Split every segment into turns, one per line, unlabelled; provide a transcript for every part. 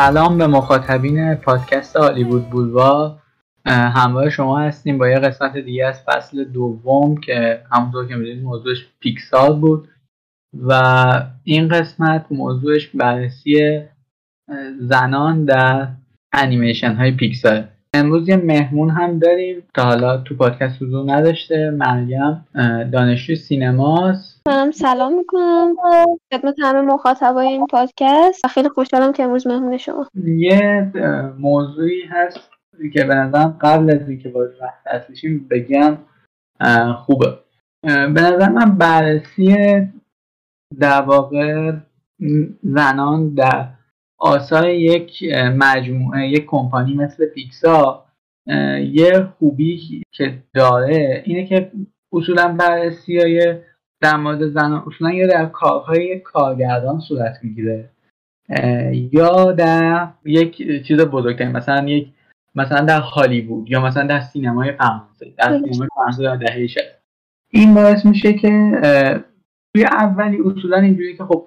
سلام به مخاطبین پادکست هالیوود بولوا همراه شما هستیم با یه قسمت دیگه از فصل دوم که همونطور که می‌دونید موضوعش پیکسال بود و این قسمت موضوعش بررسی زنان در انیمیشن های پیکسال امروز یه مهمون هم داریم تا حالا تو پادکست حضور نداشته مریم دانشجو سینماست.
منم سلام می‌کنم. خدمت همه مخاطبای این پادکست. خیلی خوشحالم که امروز مهمون شما.
یه موضوعی هست که به نظرم قبل از اینکه وارد بحث اصلیشیم بگم خوبه. به نظر من بررسی در واقع زنان در آثار یک مجموعه یک کمپانی مثل پیکسا یه خوبی که داره اینه که اصولا بررسی های در مورد زنان اصولا یا در کارهای کارگردان صورت می‌گیره. یا در یک چیز بزرگتر مثلا یک مثلا در هالیوود یا مثلا در سینمای فرانسه در سینمای فرانسه در دهه این باعث میشه که توی اولی اصولا اینجوری که خب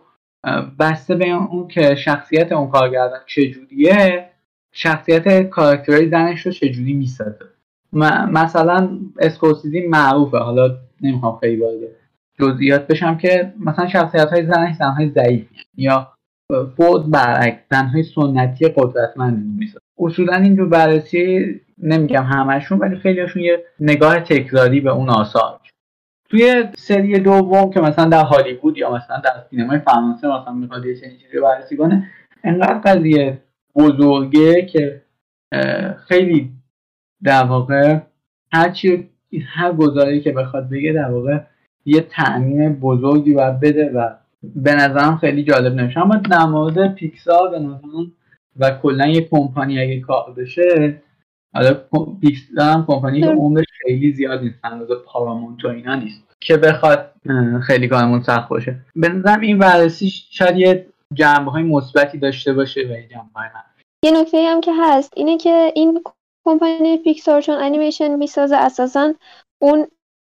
بسته به اون که شخصیت اون کارگردان چجوریه شخصیت کاراکترهای زنش رو چجوری می‌سازه. مثلا اسکورسیزی معروفه حالا نمی‌خوام خیلی وارد جزئیات بشم که مثلا شخصیت های زنش زنهای ضعیف. یا فورد برعکس زنهای سنتی قدرتمند می‌سازه اصولا اینجور بررسی نمیگم همشون ولی خیلیشون یه نگاه تکراری به اون آثار توی سری دوم که مثلا در هالیوود یا مثلا در سینمای فرانسه مثلا می‌خواد یه چنین چیزی بررسی کنه انقدر قضیه بزرگه که خیلی در واقع هرچی هر گزاری که بخواد بگه در واقع یه تعمیم بزرگی باید بده و به نظرم خیلی جالب نمیشه. اما در مورد پیکسار به نظرم و کلا یه کمپانی اگه کار بشه حالا پیکسار هم کمپانی که عمرش خیلی زیاد نیست انداز پارامونت و اینا نیست. که بخواد خیلی کارمون سخت باشه. به نظرم این بررسی شاید یه جنبه های مثبتی داشته باشه و یه جنبه های
یه نکته هم که هست اینه که این کمپانی پیکسار چون انیمیشن می‌سازه اساسا اون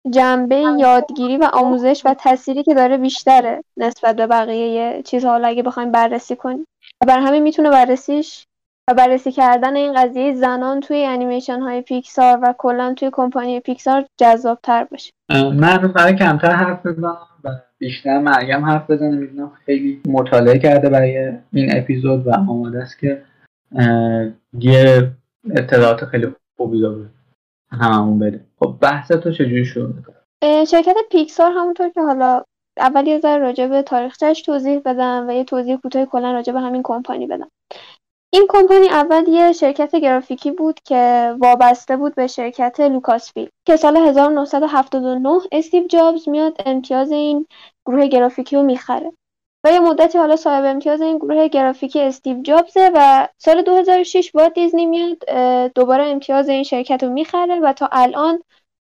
جنبه یادگیری و آموزش و تأثیری که داره بیشتره نسبت به بقیه چیزها. حالا اگه بخوایم بررسی کنیم. و بر همین می‌تونه بررسیش و بررسی کردن این قضیه زنان توی انیمیشن های پیکسار و کلا توی کمپانی پیکسار جذاب تر باشه
من برای کمتر حرف بزنم و بیشتر مریم حرف بزنم می‌دونم خیلی مطالعه کرده برای این اپیزود و آماده است که یه اطلاعات خیلی خوبی داره. هممون بده. خب بحث تو چجوری شروع
شرکت پیکسار همونطور که حالا اول یه ذره راجع به تاریخچهش توضیح بدم و یه توضیح کوتاه کلا راجع به همین کمپانی بدم. این کمپانی اول یه شرکت گرافیکی بود که وابسته بود به شرکت لوکاس فیلم که سال 1979 استیو جابز میاد امتیاز این گروه گرافیکی رو می‌خره. و یه مدتی حالا صاحب امتیاز این گروه گرافیکی استیو جابزه و سال 2006 با دیزنی میاد دوباره امتیاز این شرکت رو می‌خره و تا الان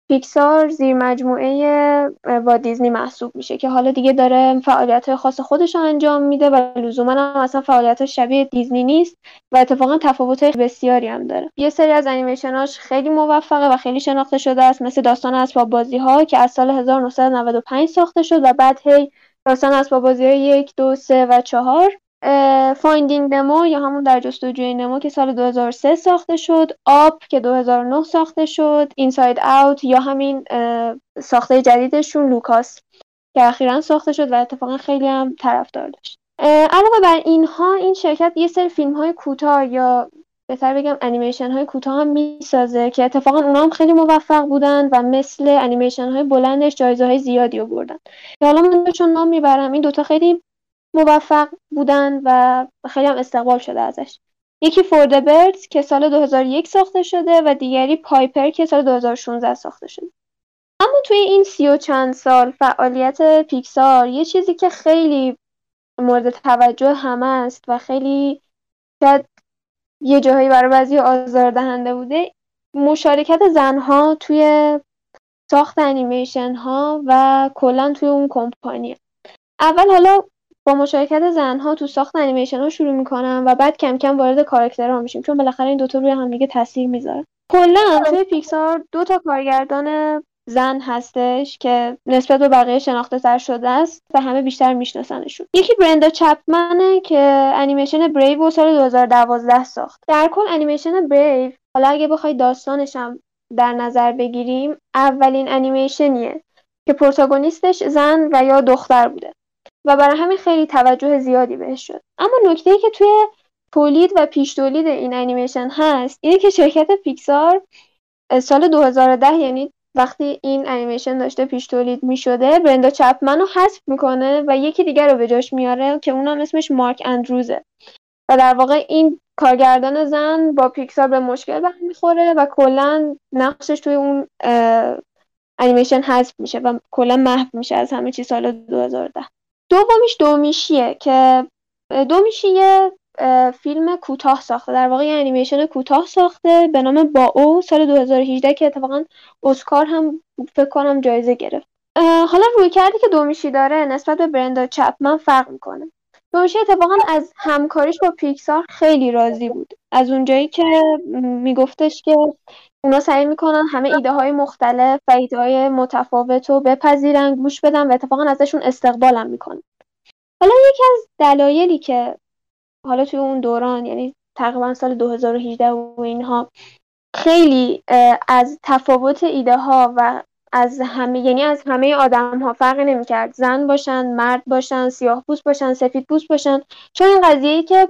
پیکسار زیر مجموعه با دیزنی محسوب میشه که حالا دیگه داره فعالیت خاص خودش انجام میده و لزوما هم اصلا فعالیت شبیه دیزنی نیست و اتفاقا تفاوت بسیاری هم داره. یه سری از انیمیشناش خیلی موفقه و خیلی شناخته شده است مثل داستان اسباب بازی ها که از سال 1995 ساخته شد و بعد هی داستان اسباب بازی های یک دو سه و چهار Finding Nemo یا همون در جستجوی نمو که سال 2003 ساخته شد Up که 2009 ساخته شد Inside Out یا همین ساخته جدیدشون لوکا است که اخیرا ساخته شد و اتفاقا خیلی هم طرفدار داشت. علاوه بر اینها این شرکت یه سری فیلم های کوتاه یا بهتر بگم انیمیشن های کوتاه هم می‌سازه که اتفاقا اونا هم خیلی موفق بودن و مثل انیمیشن های بلندش جایزه های زیادی آوردن. حالا من چون نام می‌برم. این دوتا خیلی موفق بودن و خیلی هم استقبال شده ازش. یکی فورد بردز که سال 2001 ساخته شده و دیگری پایپر که سال 2016 ساخته شده. اما توی این سی و چند سال فعالیت پیکسار یه چیزی که خیلی مورد توجه همه است و خیلی شاید یه جاهایی برای بعضی آزاردهنده بوده مشارکت زنها توی ساخت انیمیشن ها و کلا توی اون کمپانی. اول حالا با مشارکت زنها تو ساخت انیمیشن ها شروع می‌کنم و بعد کم کم وارد کاراکترها میشیم چون بالاخره این دوتا روی هم دیگه تاثیر می‌ذاره. کلا توی پیکسار دو تا کارگردان زن هستش که نسبت به بقیه شناخته تر شده است و همه بیشتر میشناسنشون. یکی برندا چپمنه که انیمیشن Brave و سال 2012 ساخت. در کل انیمیشن Brave حالا اگه بخوای داستانشم در نظر بگیریم اولین انیمیشنیه که پروتاگونیستش زن و یا دختر بوده. و برای همین خیلی توجه زیادی بهش شد. اما نکته که توی تولید و پیش تولید این انیمیشن هست اینه که شرکت پیکسار سال 2010 یعنی وقتی این انیمیشن داشته پیش تولید می شده برندا چپمن رو حذف می‌کنه و یکی دیگر رو به جاش میاره که اونم اسمش مارک اندروزه. و در واقع این کارگردان زن با پیکسار به مشکل برمیخوره و کلا نقشش توی اون انیمیشن حذف میشه و کلا محو میشه از همه چی سال 2010 دومیش دومیشیه که دومیشی یه فیلم کوتاه ساخته. در واقع یه انیمیشن کوتاه ساخته به نام با او سال 2018 که اتفاقا اسکار هم فکر کنم جایزه گرفت. حالا روی کردی که دومیشی داره نسبت به برندا چپمن فرق می‌کنه. دومیشی اتفاقا از همکاریش با پیکسار خیلی راضی بود. از اونجایی که میگفتش که اونا سعی می‌کنن همه ایده های مختلف و ایده های متفاوت رو بپذیرن گوش بدن و اتفاقا ازشون استقبالم می‌کنن. حالا یکی از دلایلی که حالا توی اون دوران یعنی تقریبا سال 2018 و اینها خیلی از تفاوت ایده ها و از همه یعنی از همه آدم ها فرقی نمی‌کرد. زن باشن مرد باشن سیاه پوست باشن سفید پوست باشن. چون این قضیه ای که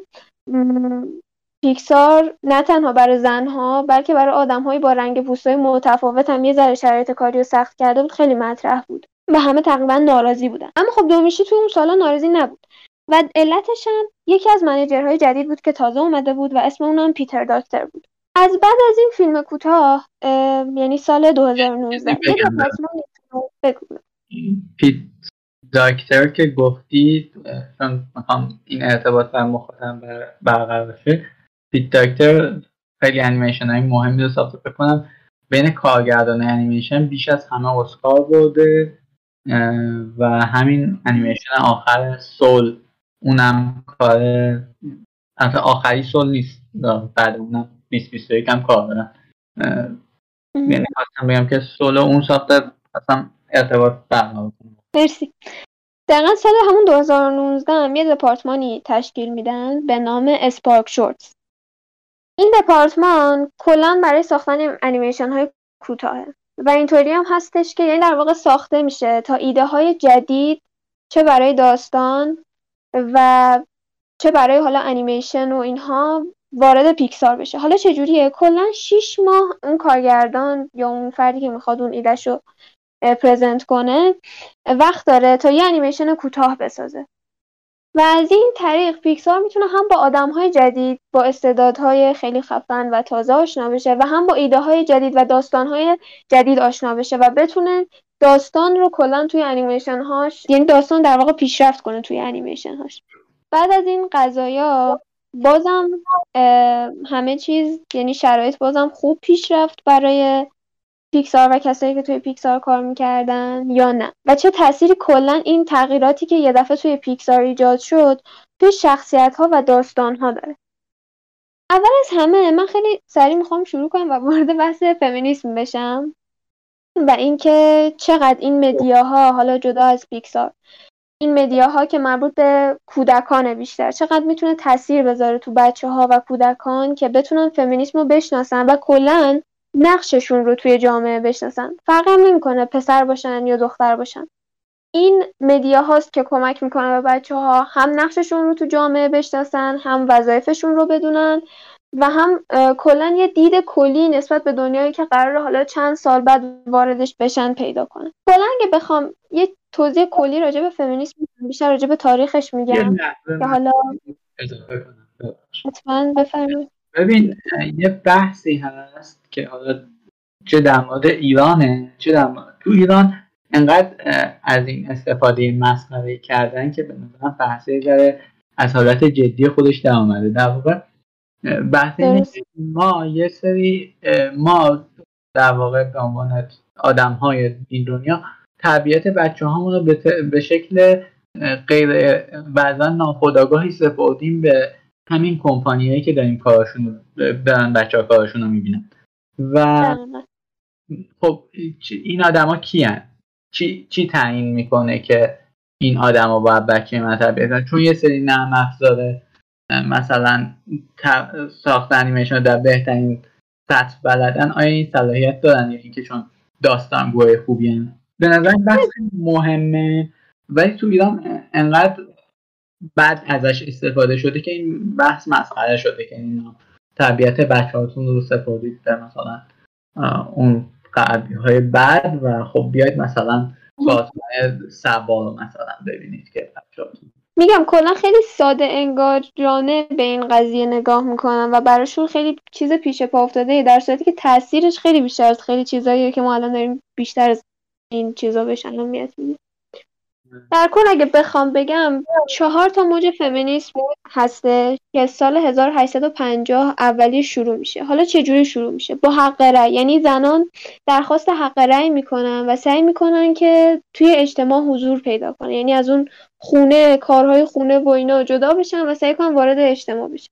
پیکسار نه تنها برای زنها بلکه برای آدمهایی با رنگ پوستای متفاوت هم یه ذره شرایط کاری رو سخت کرده بود خیلی مطرح بود. و همه تقریبا ناراضی بودن. اما خب دومیشی توی اون سالا ناراضی نبود. و علتش هم یکی از منیجرهای جدید بود که تازه اومده بود و اسم اونم پیتر داکتر بود. از بعد از این فیلم کوتاه یعنی سال 2019
پیت داکتر که گفتی چون می‌خوام این ارتباط بر مخاطب برقرار بشه پیت داکتر خیلی انیمیشن های مهمی رو ساخته بکنم. بین کارگردان انیمیشن بیش از همه اسکار برده و همین انیمیشن آخر سول. اونم کار اصلا آخری سول نیست. بعد اونم 2021 هم کار دارن. یعنی خواستم بگم که سولو اون ساخته اصلا ارتباط برقرار
مرسی. دقیقا سال همون 2019 هم یه دپارتمانی تشکیل میدن به نام اسپارک شورتس این دپارتمان کلا برای ساختن انیمیشن های کوتاهه و اینطوری هم هستش که یعنی در واقع ساخته میشه تا ایده های جدید چه برای داستان و چه برای حالا انیمیشن و اینها وارد پیکسار بشه. حالا چجوریه؟ کلا 6 ماه اون کارگردان یا اون فردی که می‌خواد اون ایدهش رو پرزنت کنه وقت داره تا یه انیمیشن کوتاه بسازه. و از این طریق پیکسار می‌تونه هم با آدم های جدید با استعدادهای خیلی خفن و تازه آشنا بشه و هم با ایده های جدید و داستان های جدید آشنا بشه و بتونه داستان رو کلا توی انیمیشن هاش یعنی داستان در واقع پیشرفت کنه توی انیمیشن هاش بعد از این قضایا بازم همه چیز یعنی شرایط بازم خوب پیش رفت برای پیکسار و کسایی که توی پیکسار کار می‌کردن یا نه. و چه تأثیری کلا این تغییراتی که یه دفعه توی پیکسار ایجاد شد توی شخصیت ها و داستان ها داره. اول از همه من خیلی سریع می‌خوام شروع کنم و وارد بحث فمینیسم بشم. و اینکه چقدر این مدیاها حالا جدا از پیکسار این مدیاها که مربوط به کودکان بیشتر چقدر می‌تونه تاثیر بذاره تو بچه ها و کودکان که بتونن فمینیسم رو بشناسن و کلا نقششون رو توی جامعه بشناسن. فرق هم نمی‌کنه پسر باشن یا دختر باشن. این مدیا هاست که کمک می‌کنه به بچه ها هم نقششون رو تو جامعه بشناسن هم وظایفشون رو بدونن و هم کلا یه دید کلی نسبت به دنیایی که قرار حالا چند سال بعد واردش بشن پیدا کنن. کلا اگه بخوام یه توضیح کلی راجع به فمینیسم بیشتر راجع به تاریخش میگم. که حالا حتما بفرمایید.
ببین یه بحثی هست که حالا چه در مورد ایرانه چه در مورد تو ایران انقدر از این استفاده مسخره کردن که به نظرم بحثه داره از حالت جدی خودش در آمده در واقع بحث ما یه سری ما در واقع به عنوان آدم های این دنیا طبیعت بچه رو به شکل غیر بعضا ناخداگاهی سپردیم به همین کمپانیایی که داریم کارشون دارن بچه ها کارشون رو می‌بینن. و خب این آدما کیان؟ چی, چی تعیین می‌کنه که این آدما باید بچه مطلب چون یه سری نرم افزار مثلا ساخت انیمیشن در بهترین سطح بلدن آیا این صلاحیت دارن یا اینکه چون داستان گوه خوبی هن. به نظر بحث مهمه ولی تو ایران انقدر بعد ازش استفاده شده که این بحث مسخره شده که این طبیعت بچه هاتون رو سپردید به مثلا اون قربی های بعد و خب بیاید مثلا سازمان سوال مثلا ببینید که بچه هاتون
میگم کلا خیلی ساده انگارانه به این قضیه نگاه می‌کنم و براشون خیلی چیز پیش پا افتاده در صورتی که تاثیرش خیلی بیشتر از خیلی چیزایی که ما الان داریم بیشتر از این چیزا بهش اهمیت میدیم در کل اگه بخوام بگم چهار تا موج فمینیسم هسته که سال 1850 اولی شروع میشه. حالا چه جوری شروع میشه؟ با حق رأی. یعنی زنان درخواست حق رأی می‌کنن و سعی می‌کنن که توی اجتماع حضور پیدا کنن. یعنی از اون خونه کارهای خونه و اینا جدا بشن و سعی کنن وارد اجتماع بشن.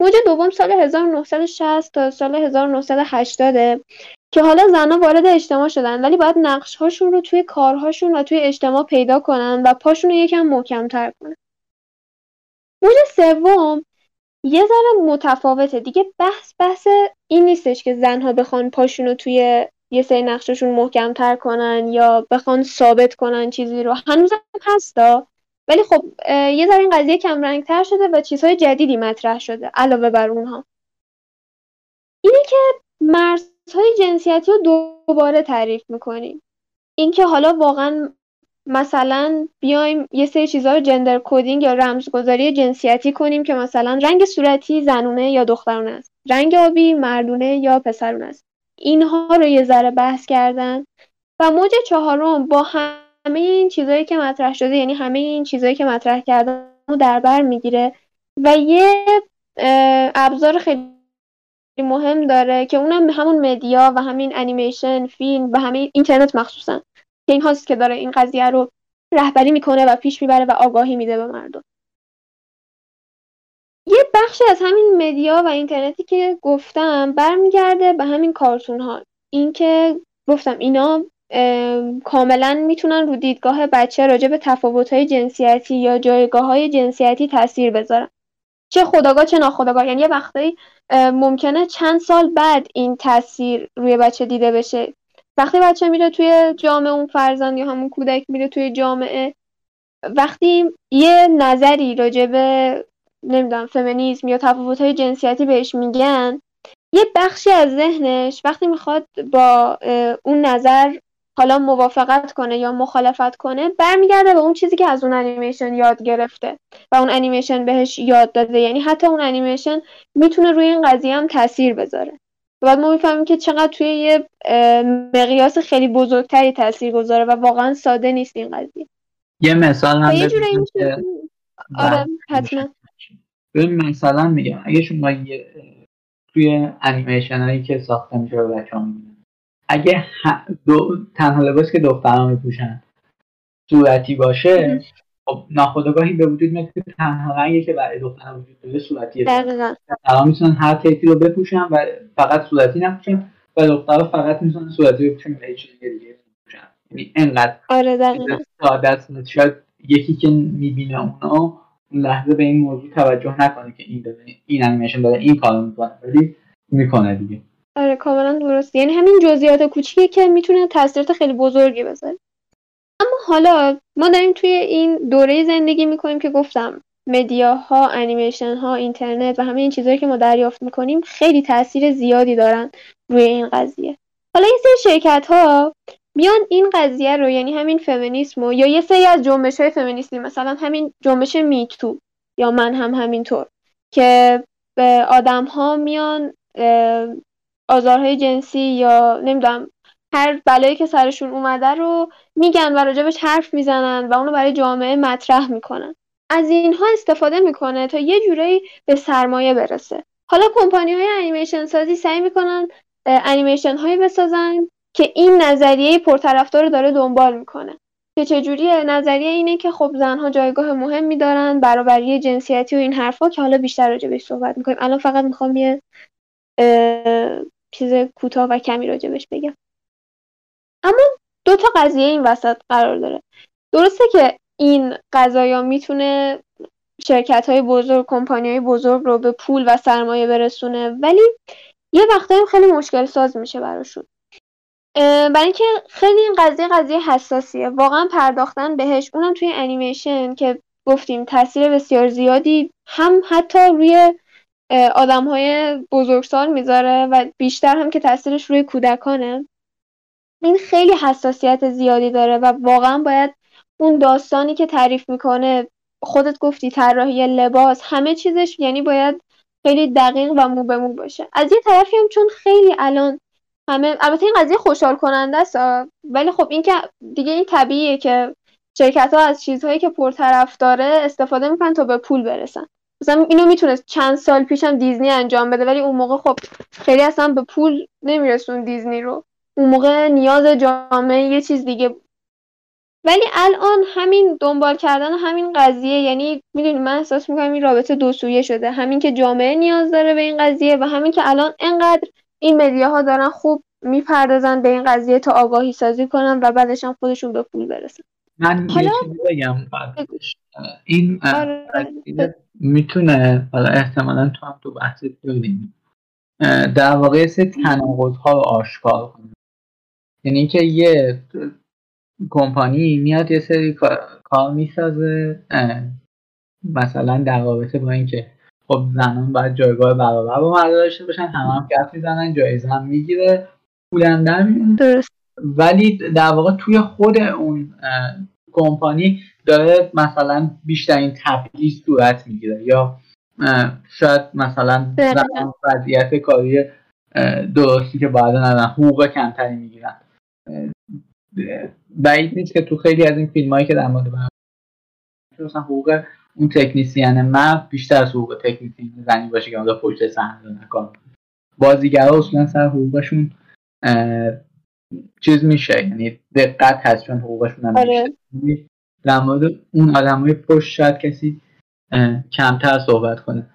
موج دوم سال 1960 تا سال 1980 که حالا زنها وارد اجتماع شدن ولی باید نقش هاشون رو توی کارهاشون و توی اجتماع پیدا کنن و پاشون رو یکم محکمتر کنن. موج سوم یه ذره متفاوته. دیگه بحث بحث این نیستش که زنها بخوان پاشون رو توی یه سری نقششون محکمتر کنن یا بخوان ثابت کنن چیزی رو. هنوزم هستا ولی خب یه ذره این قضیه کم رنگتر شده و چیزهای جدیدی مطرح شده علاوه بر اونها. اینه که مرزهای جنسیتی رو دوباره تعریف می‌کنیم. اینکه حالا واقعا مثلا بیایم یه سری چیزها رو جندر کدینگ یا رمزگذاری جنسیتی کنیم که مثلا رنگ صورتی زنونه یا دخترونه است. رنگ آبی مردونه یا پسرونه است. اینها رو یه ذره بحث کردن. و موج چهارم با همه این چیزهایی که مطرح شده یعنی همه این چیزهایی که مطرح کردن رو در بر می‌گیره. و یه ابزار خیلی مهم داره که اونم همون مدیا و همین انیمیشن فیلم و همه اینترنت مخصوصا که این هاست که داره این قضیه رو رهبری می‌کنه و پیش می‌بره و آگاهی میده به مردم. یه بخشی از همین مدیا و اینترنتی که گفتم برمیگرده به همین کارتون ها اینکه گفتم اینا کاملا می‌تونن رو دیدگاه بچه راجع به تفاوت های جنسیتی یا جایگاه های جنسیتی تاثیر بذارن. چه خداگاه چه ناخداگاه. یعنی یه وقتایی ممکنه چند سال بعد این تاثیر روی بچه دیده بشه. وقتی بچه میره توی جامعه اون فرزند یا همون کودک میره توی جامعه وقتی یه نظری راجع به نمی‌دونم فمینیسم یا تفاوت های جنسیتی بهش میگن یه بخشی از ذهنش وقتی می‌خواد با اون نظر حالا موافقت کنه یا مخالفت کنه برمیگرده به اون چیزی که از اون انیمیشن یاد گرفته و اون انیمیشن بهش یاد داده. یعنی حتی اون انیمیشن می‌تونه روی این قضیه هم تاثیر بذاره. و بعد ما می‌فهمیم که چقدر توی یه مقیاس خیلی بزرگتری تاثیر گذاره و واقعا ساده نیست این قضیه.
یه مثال هم
یه آره حتما.
مثلا میگم اگه شما یه توی انیمیشن هایی که ساخته میشه به بچه اگه دو... تنها لباس که دختران میپوشن صورتی باشه خب ناخودآگاهی به وجود میاد که تنها رنگی که برای دختران وجود داره صورتیه. دخترها می‌تونن هر تیپی رو بپوشن و فقط صورتی نپوشن و دخترها فقط می‌تونن صورتی بپوشن و هیچ چیزی دیگه بپوشن یعنی انقدر
آره دقیقاً.
ساده شاید یکی که می‌بینه اونا لحظه به این موضوع توجه نکنه که این داره این انیمیشن داره این کارو می‌کنه ولی می‌کنه دیگه.
آره کاملا درست. یعنی همین جزئیات کوچیکی که می‌تونه تاثیرات خیلی بزرگی بذاره. اما حالا ما داریم توی این دوره زندگی می‌کنیم که گفتم مدیاها انیمیشن ها اینترنت و همه این چیزهایی که ما دریافت می‌کنیم خیلی تاثیر زیادی دارن روی این قضیه. حالا این سری شرکت ها میان این قضیه رو یعنی همین فمینیسم یا یه سری از جنبش های فمینیستی مثلا همین جنبش میتو یا من هم همینطور که آدم ها میان آزارهای جنسی یا نمی‌دونم هر بلایی که سرشون اومده رو میگن و راجبش حرف می‌زنن و اونو برای جامعه مطرح می‌کنن. از اینها استفاده می‌کنه تا یه جورایی به سرمایه برسه. حالا کمپانی های انیمیشن سازی سعی می‌کنن انیمیشن هایی بسازن که این نظریه پرطرفدار رو داره دنبال می‌کنه. که چجوریه؟ نظریه اینه که خب زنها جایگاه مهمی دارن برابری جنسیتی و این حرفا که حالا بیشتر راجع بهش صحبت می‌کنیم. الان فقط می‌خوام یه چیز کوتاه و کمی راجبش بگم. اما دو تا قضیه این وسط قرار داره. درسته که این قضایا می‌تونه شرکت های بزرگ کمپانی های بزرگ رو به پول و سرمایه برسونه ولی یه وقتایی خیلی مشکل ساز میشه براشون. برای اینکه خیلی این قضیه قضیه حساسیه. واقعا پرداختن بهش. اونم توی انیمیشن که گفتیم تاثیر بسیار زیادی هم حتی روی آدم های بزرگسال می‌ذاره و بیشتر هم که تاثیرش روی کودکانه. این خیلی حساسیت زیادی داره و واقعا باید اون داستانی که تعریف می‌کنه خودت گفتی طراحی لباس همه چیزش یعنی باید خیلی دقیق و مو به مو باشه. از یه طرفی هم چون خیلی الان همه البته این قضیه خوشحال کننده است ولی خب این که دیگه این طبیعیه که شرکت ها از چیزهایی که پرطرف داره استفاده می‌کنن تا به پول برسن. مثلا اینو می‌تونست چند سال پیشم دیزنی انجام بده ولی اون موقع خب خیلی اصلا به پول نمیرسون دیزنی رو. اون موقع نیاز جامعه یه چیز دیگه بود. ولی الان همین دنبال کردن همین قضیه یعنی می‌دونی من احساس می‌کنم این رابطه دو سویه شده. همین که جامعه نیاز داره به این قضیه و همین که الان انقدر این مدیاها دارن خوب می‌پردازن به این قضیه تا آگاهی سازی کنن و بعدش هم خودشون به پول برسن.
من حالا... یه بگم این آره. می‌تونه حالا احتمالا تو هم تو بحث بودیم در واقع سه تناقض ها رو آشکار کنه. یعنی اینکه یه کمپانی میاد یه سری کار می‌سازه مثلا در رابطه با اینکه خب زنان باید جایگاه برابر با مرد داشته باشن همه هم کف می‌زنن جایزه هم می‌گیره پولم در
درست.
ولی در واقع توی خود اون کمپانی داره مثلا بیشترین تبعیض صورت می‌گیره یا شاید مثلا وضعیت کاری درستی که باید ندارن حقوق کمتری می‌گیرن. بعید نیست که تو خیلی از این فیلم هایی که در مورد مثلا حقوق اون تکنیسیان مرد بیشتر از حقوق تکنیسیان زنی باشه که اونجا پشت صحنه نکن. بازیگرا اصلا سر حقوقشون چیز میشه یعنی دقت هست چون حقوقشون هم آره. در مورد اون آدم های پشت شاید کسی کمتر صحبت کنه.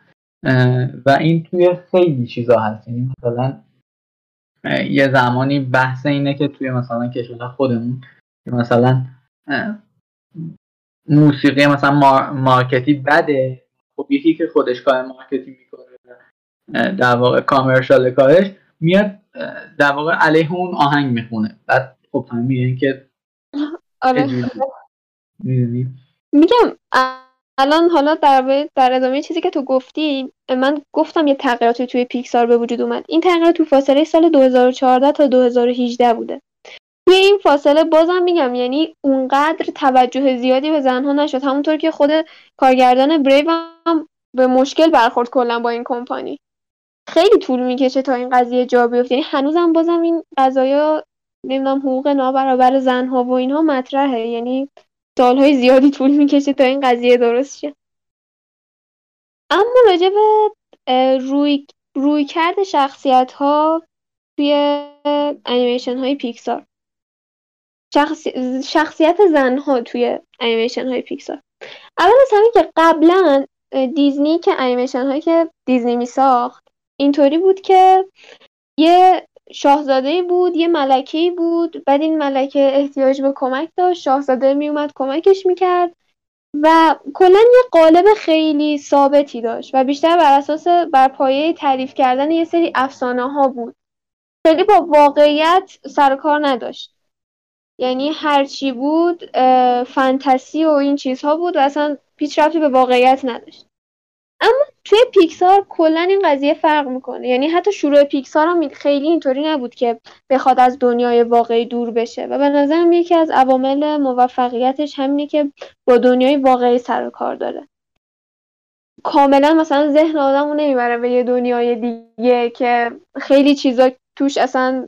و این توی خیلی چیزا هست. یعنی مثلا یه زمانی بحث اینه که توی مثلا کشور خودمون مثلا موسیقی مثلا مارکتی بده. خب یکی که خودش کار مارکتی می‌کنه در واقع کامرشال کارش میاد در واقع علیه اون آهنگ می‌خونه. بعد خب همین که
آره. میگم الان حالا در در ادامه چیزی که تو گفتی من گفتم یه تغییراتی توی پیکسار به وجود اومد. این تغییرات تو فاصله سال 2014 تا 2018 بوده. توی این فاصله بازم میگم یعنی اونقدر توجه زیادی به زنها نشد. همونطور که خود کارگردان بریو هم به مشکل برخورد کلا با این کمپانی. خیلی طول می‌کشه تا این قضیه جا بیفته. یعنی هنوزم بازم این قضایا نمی‌دونم حقوق نابرابر زنها و اینها مطرحه. یعنی سالهای زیادی طول می‌کشه تا این قضیه درست شه. اما راجع به روی روی کرد شخصیت ها توی انیمیشن های پیکسار شخصیت زنها توی انیمیشن های پیکسار. اول از همین که قبلا دیزنی که انیمیشن هایی که دیزنی می ساخت اینطوری بود که یه شاهزاده بود یه ملکه بود بعد این ملکه احتیاج به کمک داشت. شاهزاده میومد کمکش می‌کرد و کلا یه قالب خیلی ثابتی داشت و بیشتر بر اساس بر پایه تعریف کردن یه سری افسانه ها بود. خیلی با واقعیت سر کار نداشت. یعنی هرچی بود فانتزی و این چیزها بود و اصلا پیچ رفتی به واقعیت نداشت. اما توی پیکسار کلا این قضیه فرق می‌کنه. یعنی حتی شروع پیکسار هم خیلی اینطوری نبود که بخواد از دنیای واقعی دور بشه و به نظرم یکی از عوامل موفقیتش همینه که با دنیای واقعی سر و کار داره. کاملا مثلا ذهن آدم رو نمی‌بره به یه دنیای دیگه که خیلی چیزا توش اصلا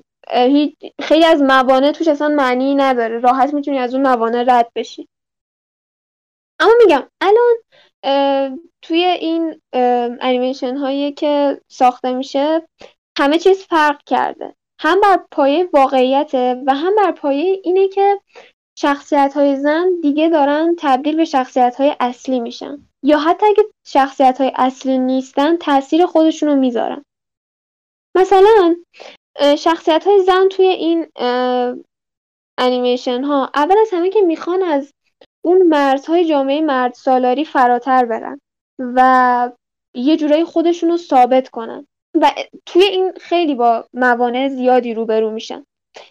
خیلی از موانع توش اصلا معنی نداره. راحت می‌تونی از اون موانع رد بشی. اما میگم الان توی این انیمیشن هایی که ساخته میشه همه چیز فرق کرده. هم بر پایه واقعیته و هم بر پایه اینه که شخصیت های زن دیگه دارن تبدیل به شخصیت های اصلی میشن. یا حتی اگه شخصیت های اصلی نیستن تاثیر خودشون رو می‌ذارن. مثلا شخصیت های زن توی این انیمیشن ها اول از همه که می‌خوان از اون مرزهای جامعه مرد سالاری فراتر برن و یه جورایی خودشون رو ثابت کنن. و توی این خیلی با موانع زیادی روبرو میشن.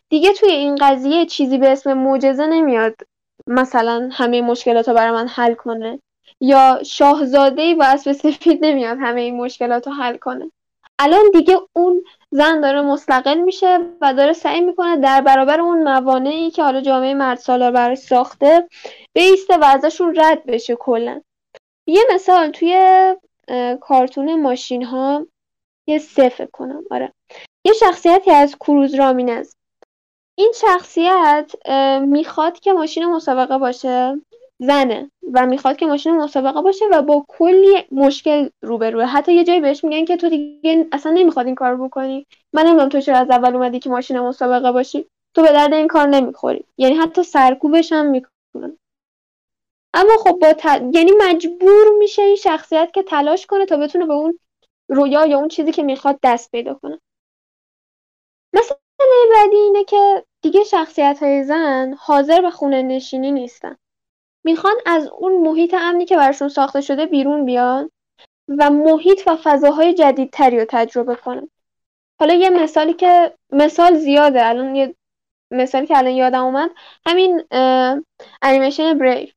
دیگه توی این قضیه چیزی به اسم معجزه نمیاد مثلا همه مشکلات رو برای من حل کنه. یا شاهزاده با اسب سفید نمیاد همه این مشکلات رو حل کنه. الان دیگه اون زن داره مستقل میشه و داره سعی می‌کنه در برابر اون موانعی که حالا جامعه مرد سالار براش ساخته بیسته و ازشون رد بشه کلا. یه مثال توی کارتون ماشین ها یه سه کنم. آره. یه شخصیتی از کروز رامینز. این شخصیت می‌خواد که ماشین مسابقه باشه. زنه و می‌خواد که ماشین مسابقه باشه و با کلی مشکل روبروه حتی یه جایی بهش میگن که تو دیگه اصلا نمی‌خواد این کار بکنی. من نمی‌دونم تو چرا از اول اومدی که ماشین مسابقه باشی. تو به درد این کار نمی‌خوری. یعنی حتی سرکوبش هم می‌کنن. اما خب با یعنی مجبور میشه این شخصیت که تلاش کنه تا بتونه به اون رویا یا اون چیزی که می‌خواد دست پیدا کنه. مثلا بعدی اینه که دیگه شخصیت های زن حاضر به خونه نشینی نیستن. می‌خوان از اون محیط امنی که براشون ساخته شده بیرون بیان و محیط و فضاهای جدیدتری رو تجربه کنن. حالا یه مثالی که مثال زیاده الان یه مثالی که الان یادم اومد همین انیمیشن بریف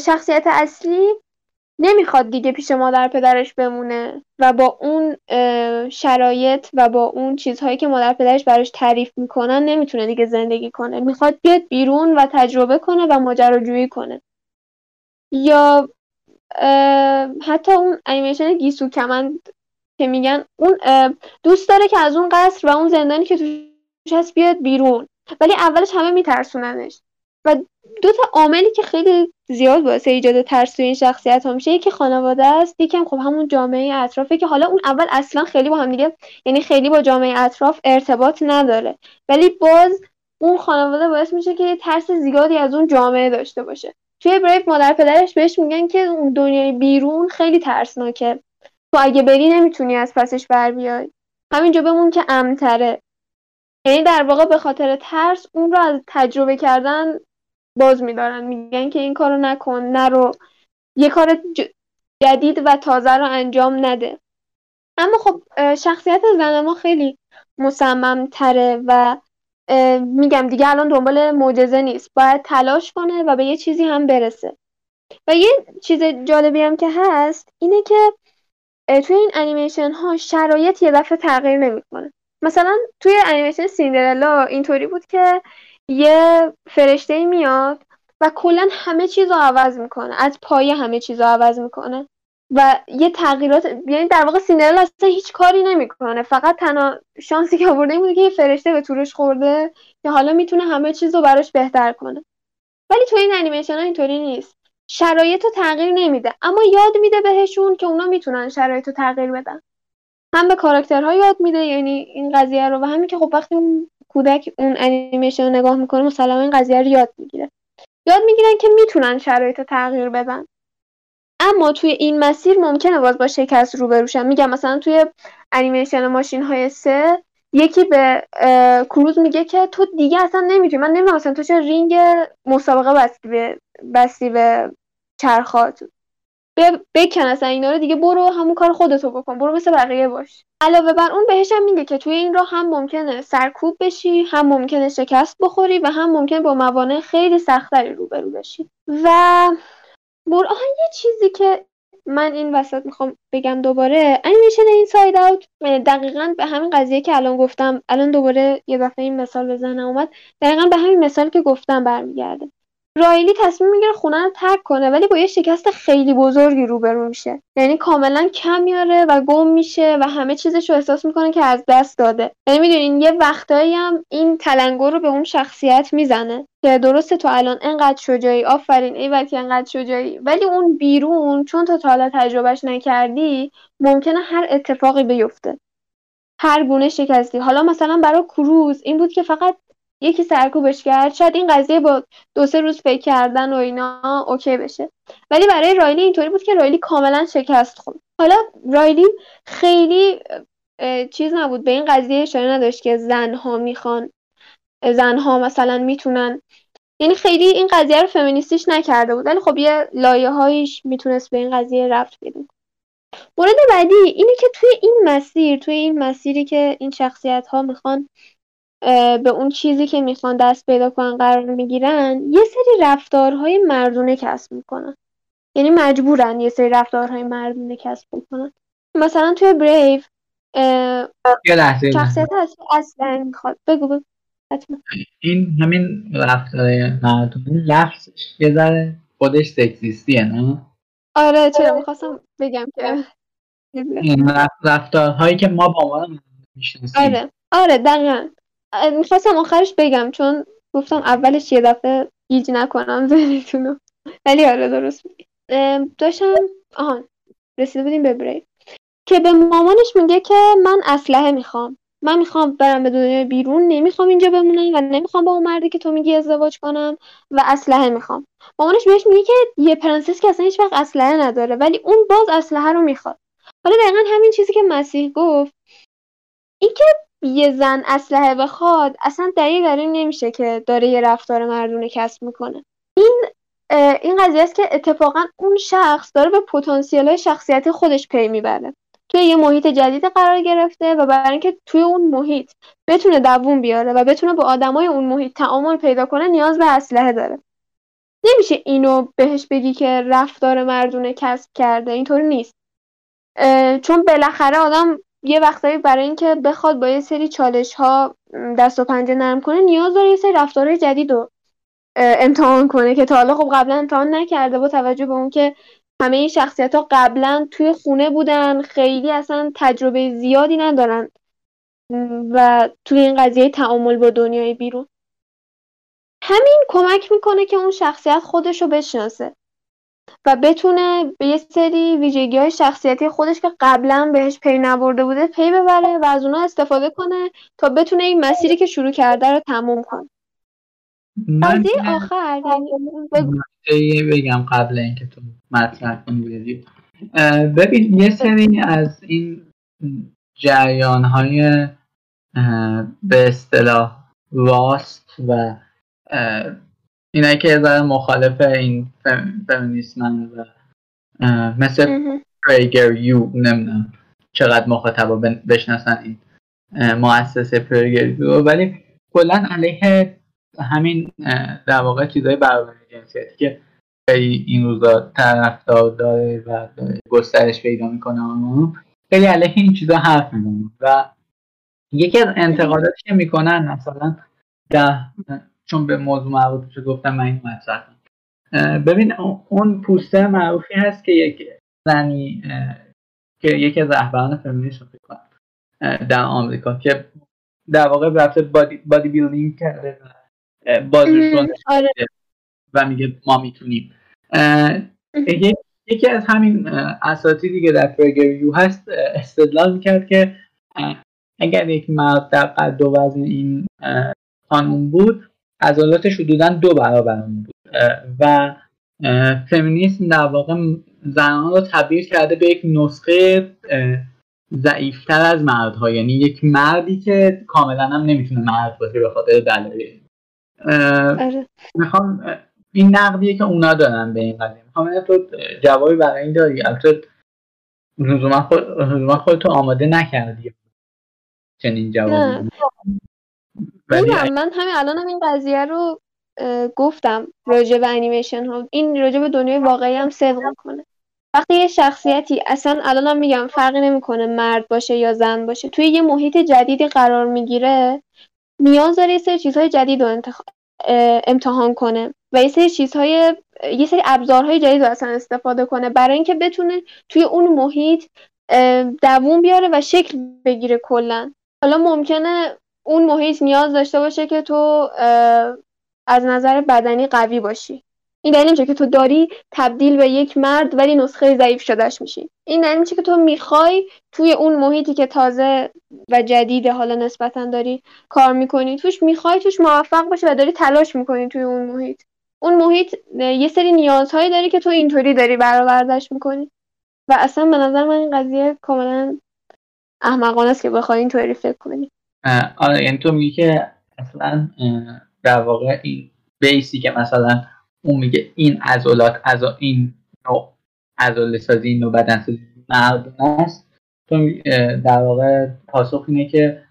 شخصیت اصلی نمی‌خواد دیگه پیش مادر پدرش بمونه و با اون شرایط و با اون چیزهایی که مادر پدرش براش تعریف می‌کنن نمی‌تونه دیگه زندگی کنه. می‌خواد بیاد بیرون و تجربه کنه و ماجراجویی کنه. یا حتی اون انیمیشن گیسو کمند که میگن اون دوست داره که از اون قصر و اون زندانی که توش هست بیاد بیرون. ولی اولش همه میترسوننش. و دو تا عاملی که خیلی زیاد باعث ایجاد ترس این شخصیت ها میشه. یکی خانواده است یکم خب همون جامعه اطرافه که حالا اون اول اصلا خیلی با هم دیگه یعنی خیلی با جامعه اطراف ارتباط نداره. ولی باز اون خانواده باعث میشه که ترس زیادی از اون جامعه داشته باشه. توی بریف مادر پدرش بهش میگن که اون دنیای بیرون خیلی ترسناکه. تو اگه بری نمی‌تونی از پسش بر بیای. همینجا بمون که امنتره یعنی در واقع به خاطر ترس اون رو از تجربه کردن باز میدارن. میگن که این کارو نکن نرو. یه کار جدید و تازه رو انجام نده. اما خب شخصیت زن ما خیلی مصمم تره و میگم دیگه الان دنبال معجزه نیست. باید تلاش کنه و به یه چیزی هم برسه. و یه چیز جالبی هم که هست اینه که توی این انیمیشن ها شرایط یه دفعه تغییر نمی‌کنه. مثلا توی انیمیشن سیندرلا اینطوری بود که یه فرشته میاد و کلا همه چیز رو عوض می‌کنه. از پایه همه چیز رو عوض می‌کنه. و یه تغییرات یعنی در واقع سیندرلا اصلا هیچ کاری نمی‌کنه. فقط تنها شانسی که آورده این که یه فرشته به طورش خورده که حالا می‌تونه همه چیز رو براش بهتر کنه. ولی تو این انیمیشن ها اینطوری نیست. شرایط رو تغییر نمیده. اما یاد میده بهشون که اونا می‌تونن شرایط رو تغییر بدن. هم به کاراکترها یاد میده یعنی این قضیه رو. و همین که خب وقتی کودک اون انیمیشن رو نگاه می‌کنه مسلما این قضیه رو یاد می‌گیره. یاد می‌گیرن که می‌تونن شرایط تغییر بدن. اما توی این مسیر ممکنه باز با شکست روبروشن میگم مثلا توی انیمیشن ماشین های سه یکی به کروز میگه که تو دیگه اصلا نمی‌تونی. من نمی‌دونم مثلا تو چه رینگ مسابقه بستی به بستی به چرخات. بکن اصلا اینا رو دیگه برو همون کار خودتو بکن. برو مثل بقیه باش. علاوه بر اون بهش هم میگه که توی این راه هم ممکنه سرکوب بشی هم ممکنه شکست بخوری و هم ممکنه با موانع خیلی سختری روبرو بشی. و برآهن یه چیزی که من این وسط می‌خوام بگم دوباره انیمیشن این ساید اوت دقیقا به همین قضیه که الان گفتم الان دوباره یه دفعه این مثال بزنم اومد دقیقا به همین مثال که گفتم برمیگرده. رایلی تصمیم می‌گیره خونه رو ترک کنه ولی با یه شکست خیلی بزرگی روبرو میشه. یعنی کاملا کم میاره و گم میشه و همه چیزش رو احساس می‌کنه که از دست داده. یعنی می‌دونین یه وقتایی هم این تلنگر رو به اون شخصیت می‌زنه که درسته تو الان انقدر شجاعی آفرین ای که انقدر شجاعی ولی اون بیرون چون تو تا حالا تجربهش نکردی ممکنه هر اتفاقی بیفته. هر گونه شکستی. حالا مثلا برای کروز این بود که فقط یکی سرکوبش کرد. شاید این قضیه با دو سه روز فکر کردن و اینا اوکی بشه. ولی برای رایلی اینطوری بود که رایلی کاملا شکست خورد. حالا رایلی خیلی چیز نبود. به این قضیه اشاره نداشت که زنها می‌خوان زنها مثلا می‌تونن. یعنی خیلی این قضیه رو فمینیستیش نکرده بود. ولی خب یه لایه هایش می‌تونست به این قضیه رفت پیدا مورد بعدی اینه که توی این مسیر توی این مسیری که این شخصیت ها می‌خوان به اون چیزی که می‌خوان دست پیدا کنن قرار می‌گیرن یه سری رفتارهای مردونه کسب می‌کنن. یعنی مجبورن یه سری رفتارهای مردونه کسب می‌کنن. مثلا توی بریو شخصیت اصلا می‌خواد. بگو بگو.
این همین رفتار مردونه لفظش یه ذره خودش سکسیستیه نه؟
آره چرا؟ می‌خواستم بگم که.
این رفتارهایی که ما با عنوان می‌شناسیم.
آره. آره دقیقا. می‌خواستم آخرش بگم چون گفتم اولش یه دفعه گیج نکنم ذهنتونو. ولی آره درست داشتم آهان رسیده بودیم به بری که به مامانش میگه که من اسلحه می‌خوام. من می‌خوام برم به دنیای بیرون نمی‌خوام اینجا بمونم و نمی‌خوام با اون مردی که تو میگی ازدواج کنم و اسلحه می‌خوام. مامانش بهش میگه که یه پرنسس که اصلا هیچ وقت اسلحه نداره ولی اون باز اسلحه رو می‌خواد. حالا دقیقا همین چیزی که مسیح گفت این که یه زن اسلحه بخواد اصلا دلیل این نمیشه که داره یه رفتار مردونه کسب می‌کنه. این این قضیه است که اتفاقا اون شخص داره به پتانسیل های شخصیت خودش پی می‌بره. توی یه محیط جدید قرار گرفته و برای اینکه توی اون محیط بتونه دووم بیاره و بتونه با آدمای اون محیط تعامل پیدا کنه نیاز به اسلحه داره. نمیشه اینو بهش بگی که رفتار مردونه کسب کرده اینطوری نیست. چون بالاخره آدم یه وقتایی برای اینکه بخواد با یه سری چالش ها دست و پنجه نرم کنه نیاز داره یه سری رفتارهای جدید رو امتحان کنه که تا حالا خب قبلا امتحان نکرده با توجه به اون که همه این شخصیت ها قبلا توی خونه بودن خیلی اصلا تجربه زیادی ندارن. و توی این قضیه تعامل با دنیای بیرون. همین کمک می‌کنه که اون شخصیت خودش رو بشناسه. و بتونه به یه سری ویژگی های شخصیتی خودش که قبلا بهش پی نبرده بوده پی ببره و از اونها استفاده کنه تا بتونه این مسیری که شروع کرده رو تموم کنه.
من
آخر
یعنی بگم قبل اینکه تو مطرح کنی ببین یه سری از این جریان های به اصطلاح راست و اینایی که ذره مخالف این فمینیسمن و مثل پریگر یو نمی‌دونم چقدر مخاطبا بشناسن این مؤسسه پریگر یو. ولی کلا علیه همین در واقع چیزای برابری جنسیتی که خیلی این روزا طرفدار داره و گسترش پیدا می‌کنه خیلی علیه این چیزا حرف می‌زنه. و یکی از انتقاداتی که می‌کنن مثلا ده چون به موضوع مربوط گفتم من این مطرح ببین اون پوستر معروفی هست که یک زنی که یکی از رهبران فمینیسم فکر در آمریکا که در واقع رفته بادی, بادی بیلدینگ کرده بازش آره. و میگه ما می‌تونیم یکی از همین اساتیدی که در پرگریو هست استدلال می‌کرد که اگر یک مرد در قد و وزن این خانوم بود عضلاتش حدودا دو برابر بود. و فمینیسم در واقع زنان رو تبدیل کرده به یک نسخه ضعیفتر از مردها. یعنی یک مردی که کاملا هم نمی‌تونه مرد باشه به خاطر دلایل. آره. می‌خوام این نقدیه که اونا دارن به این قضیه. می‌خوام تو جوابی برای این داری. البته لزوما خود خودتو آماده نکردی. چنین جوابی.
من همین الان هم این قضیه رو گفتم راجع به انیمیشن ها این راجع به دنیای واقعی هم صدق می‌کنه. وقتی یه شخصیتی اصلا الان هم میگم فرقی نمی‌کنه مرد باشه یا زن باشه توی یه محیط جدیدی قرار می‌گیره نیاز داره یه سری چیزهای جدید رو امتحان کنه و یه سری چیزهای یه سری ابزارهای جدید رو اصلا استفاده کنه برای اینکه بتونه توی اون محیط دووم بیاره و شکل بگیره کلا. حالا ممکنه اون محیط نیاز داشته باشه که تو از نظر بدنی قوی باشی. این دلیل نمیشه که تو داری تبدیل به یک مرد ولی نسخه ضعیف شدهش میشی. این دلیل میشه که تو می‌خوای توی اون محیطی که تازه و جدید حالا نسبتا داری کار می‌کنی توش می‌خوای توش موفق باشی و داری تلاش می‌کنی توی اون محیط. اون محیط یه سری نیازهایی داری که تو اینطوری داری برآوردش می‌کنی. و اصلا به نظر من این قضیه کاملا احمقانه است که بخوای اینطوری فکر کنی.
آره یعنی تو میگی که اصلا در واقع این بیسی که مثلا اون میگه این عضلات از این نوع عضله سازی این نوع بدن سازی مردون است تو در واقع پاسخ اینه که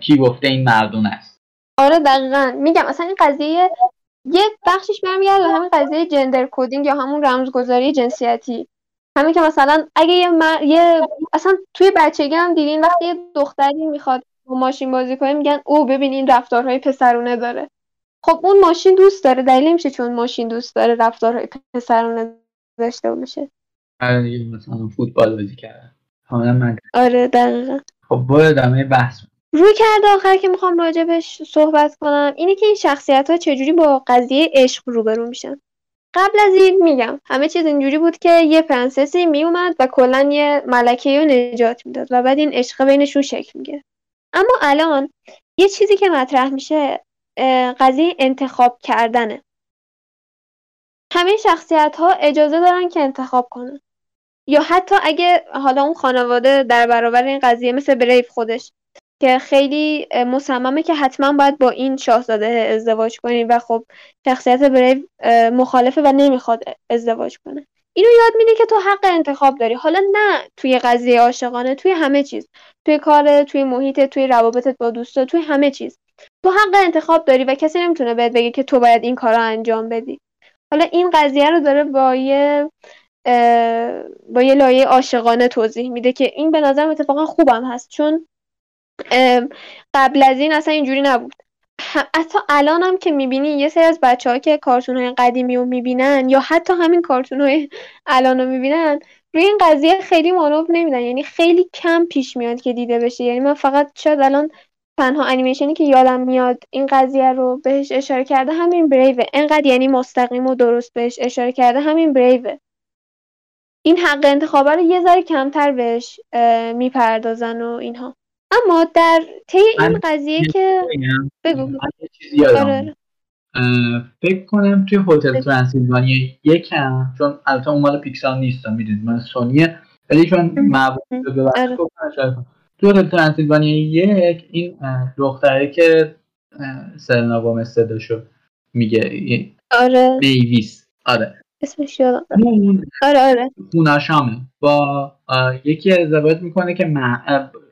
کی گفته این مردون است.
آره دقیقا. میگم اصلا این قضیه یه بخشش برمیگرده به همین قضیه جندر کودینگ یا همون رمزگذاری جنسیتی. همین که مثلا اگه یه, مر... یه اصلا توی بچگی هم دیدین وقتی یه دختری می‌خواد ماشین بازی کنه میگن او ببین این رفتارهای پسرونه داره. خب اون ماشین دوست داره دلیل میشه چون ماشین دوست داره رفتارهای پسرانه داشته باشه.
آره مثلا فوتبال بازی کرده من.
آره دقیقا.
خب برو ادامه بحث.
روی کرده آخر که می‌خوام راجبش صحبت کنم اینه که این شخصیت ها چجوری با قضیه عشق روبرو میشن. قبل از این میگم همه چیز اینجوری بود که یه پرنسسی میومد و کلا یه ملکه رو نجات می‌داد و بعد این عشق بینشون شکل میگه اما الان یه چیزی که مطرح میشه قضیه انتخاب کردنه. همه شخصیت ها اجازه دارن که انتخاب کنن. یا حتی اگه حالا اون خانواده در برابر این قضیه مثل بریف خودش که خیلی مصممه که حتما باید با این شاهزاده ازدواج کنی و خب شخصیت بریف مخالفه و نمی‌خواد ازدواج کنه. اینو یاد میده که تو حق انتخاب داری. حالا نه توی قضیه عاشقانه توی همه چیز. توی کار توی محیط توی روابطت با دوستا توی همه چیز. تو حق انتخاب داری و کسی نمی‌تونه بهت بگه که تو باید این کار رو انجام بدی. حالا این قضیه رو داره با یه با یه لایه عاشقانه توضیح میده که این به نظر اتفاقا خوبم هست. چون قبل از این اصلا اینجوری نبود. حتی الان هم که می‌بینی یه سری از بچه ها که کارتون های قدیمی رو می‌بینن یا حتی همین کارتون های الان رو می‌بینن روی این قضیه خیلی مانوب نمیدن. یعنی خیلی کم پیش میاد که دیده بشه. یعنی من فقط شاید الان تنها انیمیشنی که یادم میاد این قضیه رو بهش اشاره کرده همین بریوه انقدر یعنی مستقیم و درست بهش اشاره کرده همین بریوه این حق انتخابه رو یه ذره کمتر بهش می‌پردازن و اینها. اما در طی این قضیه که بگو.
آره. فکر کنم توی هتل ترانسیلوانیا یکم چون البته اون مال پیکسار نیست می‌دونید. من سونیه. ولی چون معبود به تو هتل ترانسیلوانیا یک این دختره که سلنا گومز صداشو میگه
آره.
دیویس آره.
اسمش یادم آره آره.
خوناشامه با یکی ازدواج می‌کنه که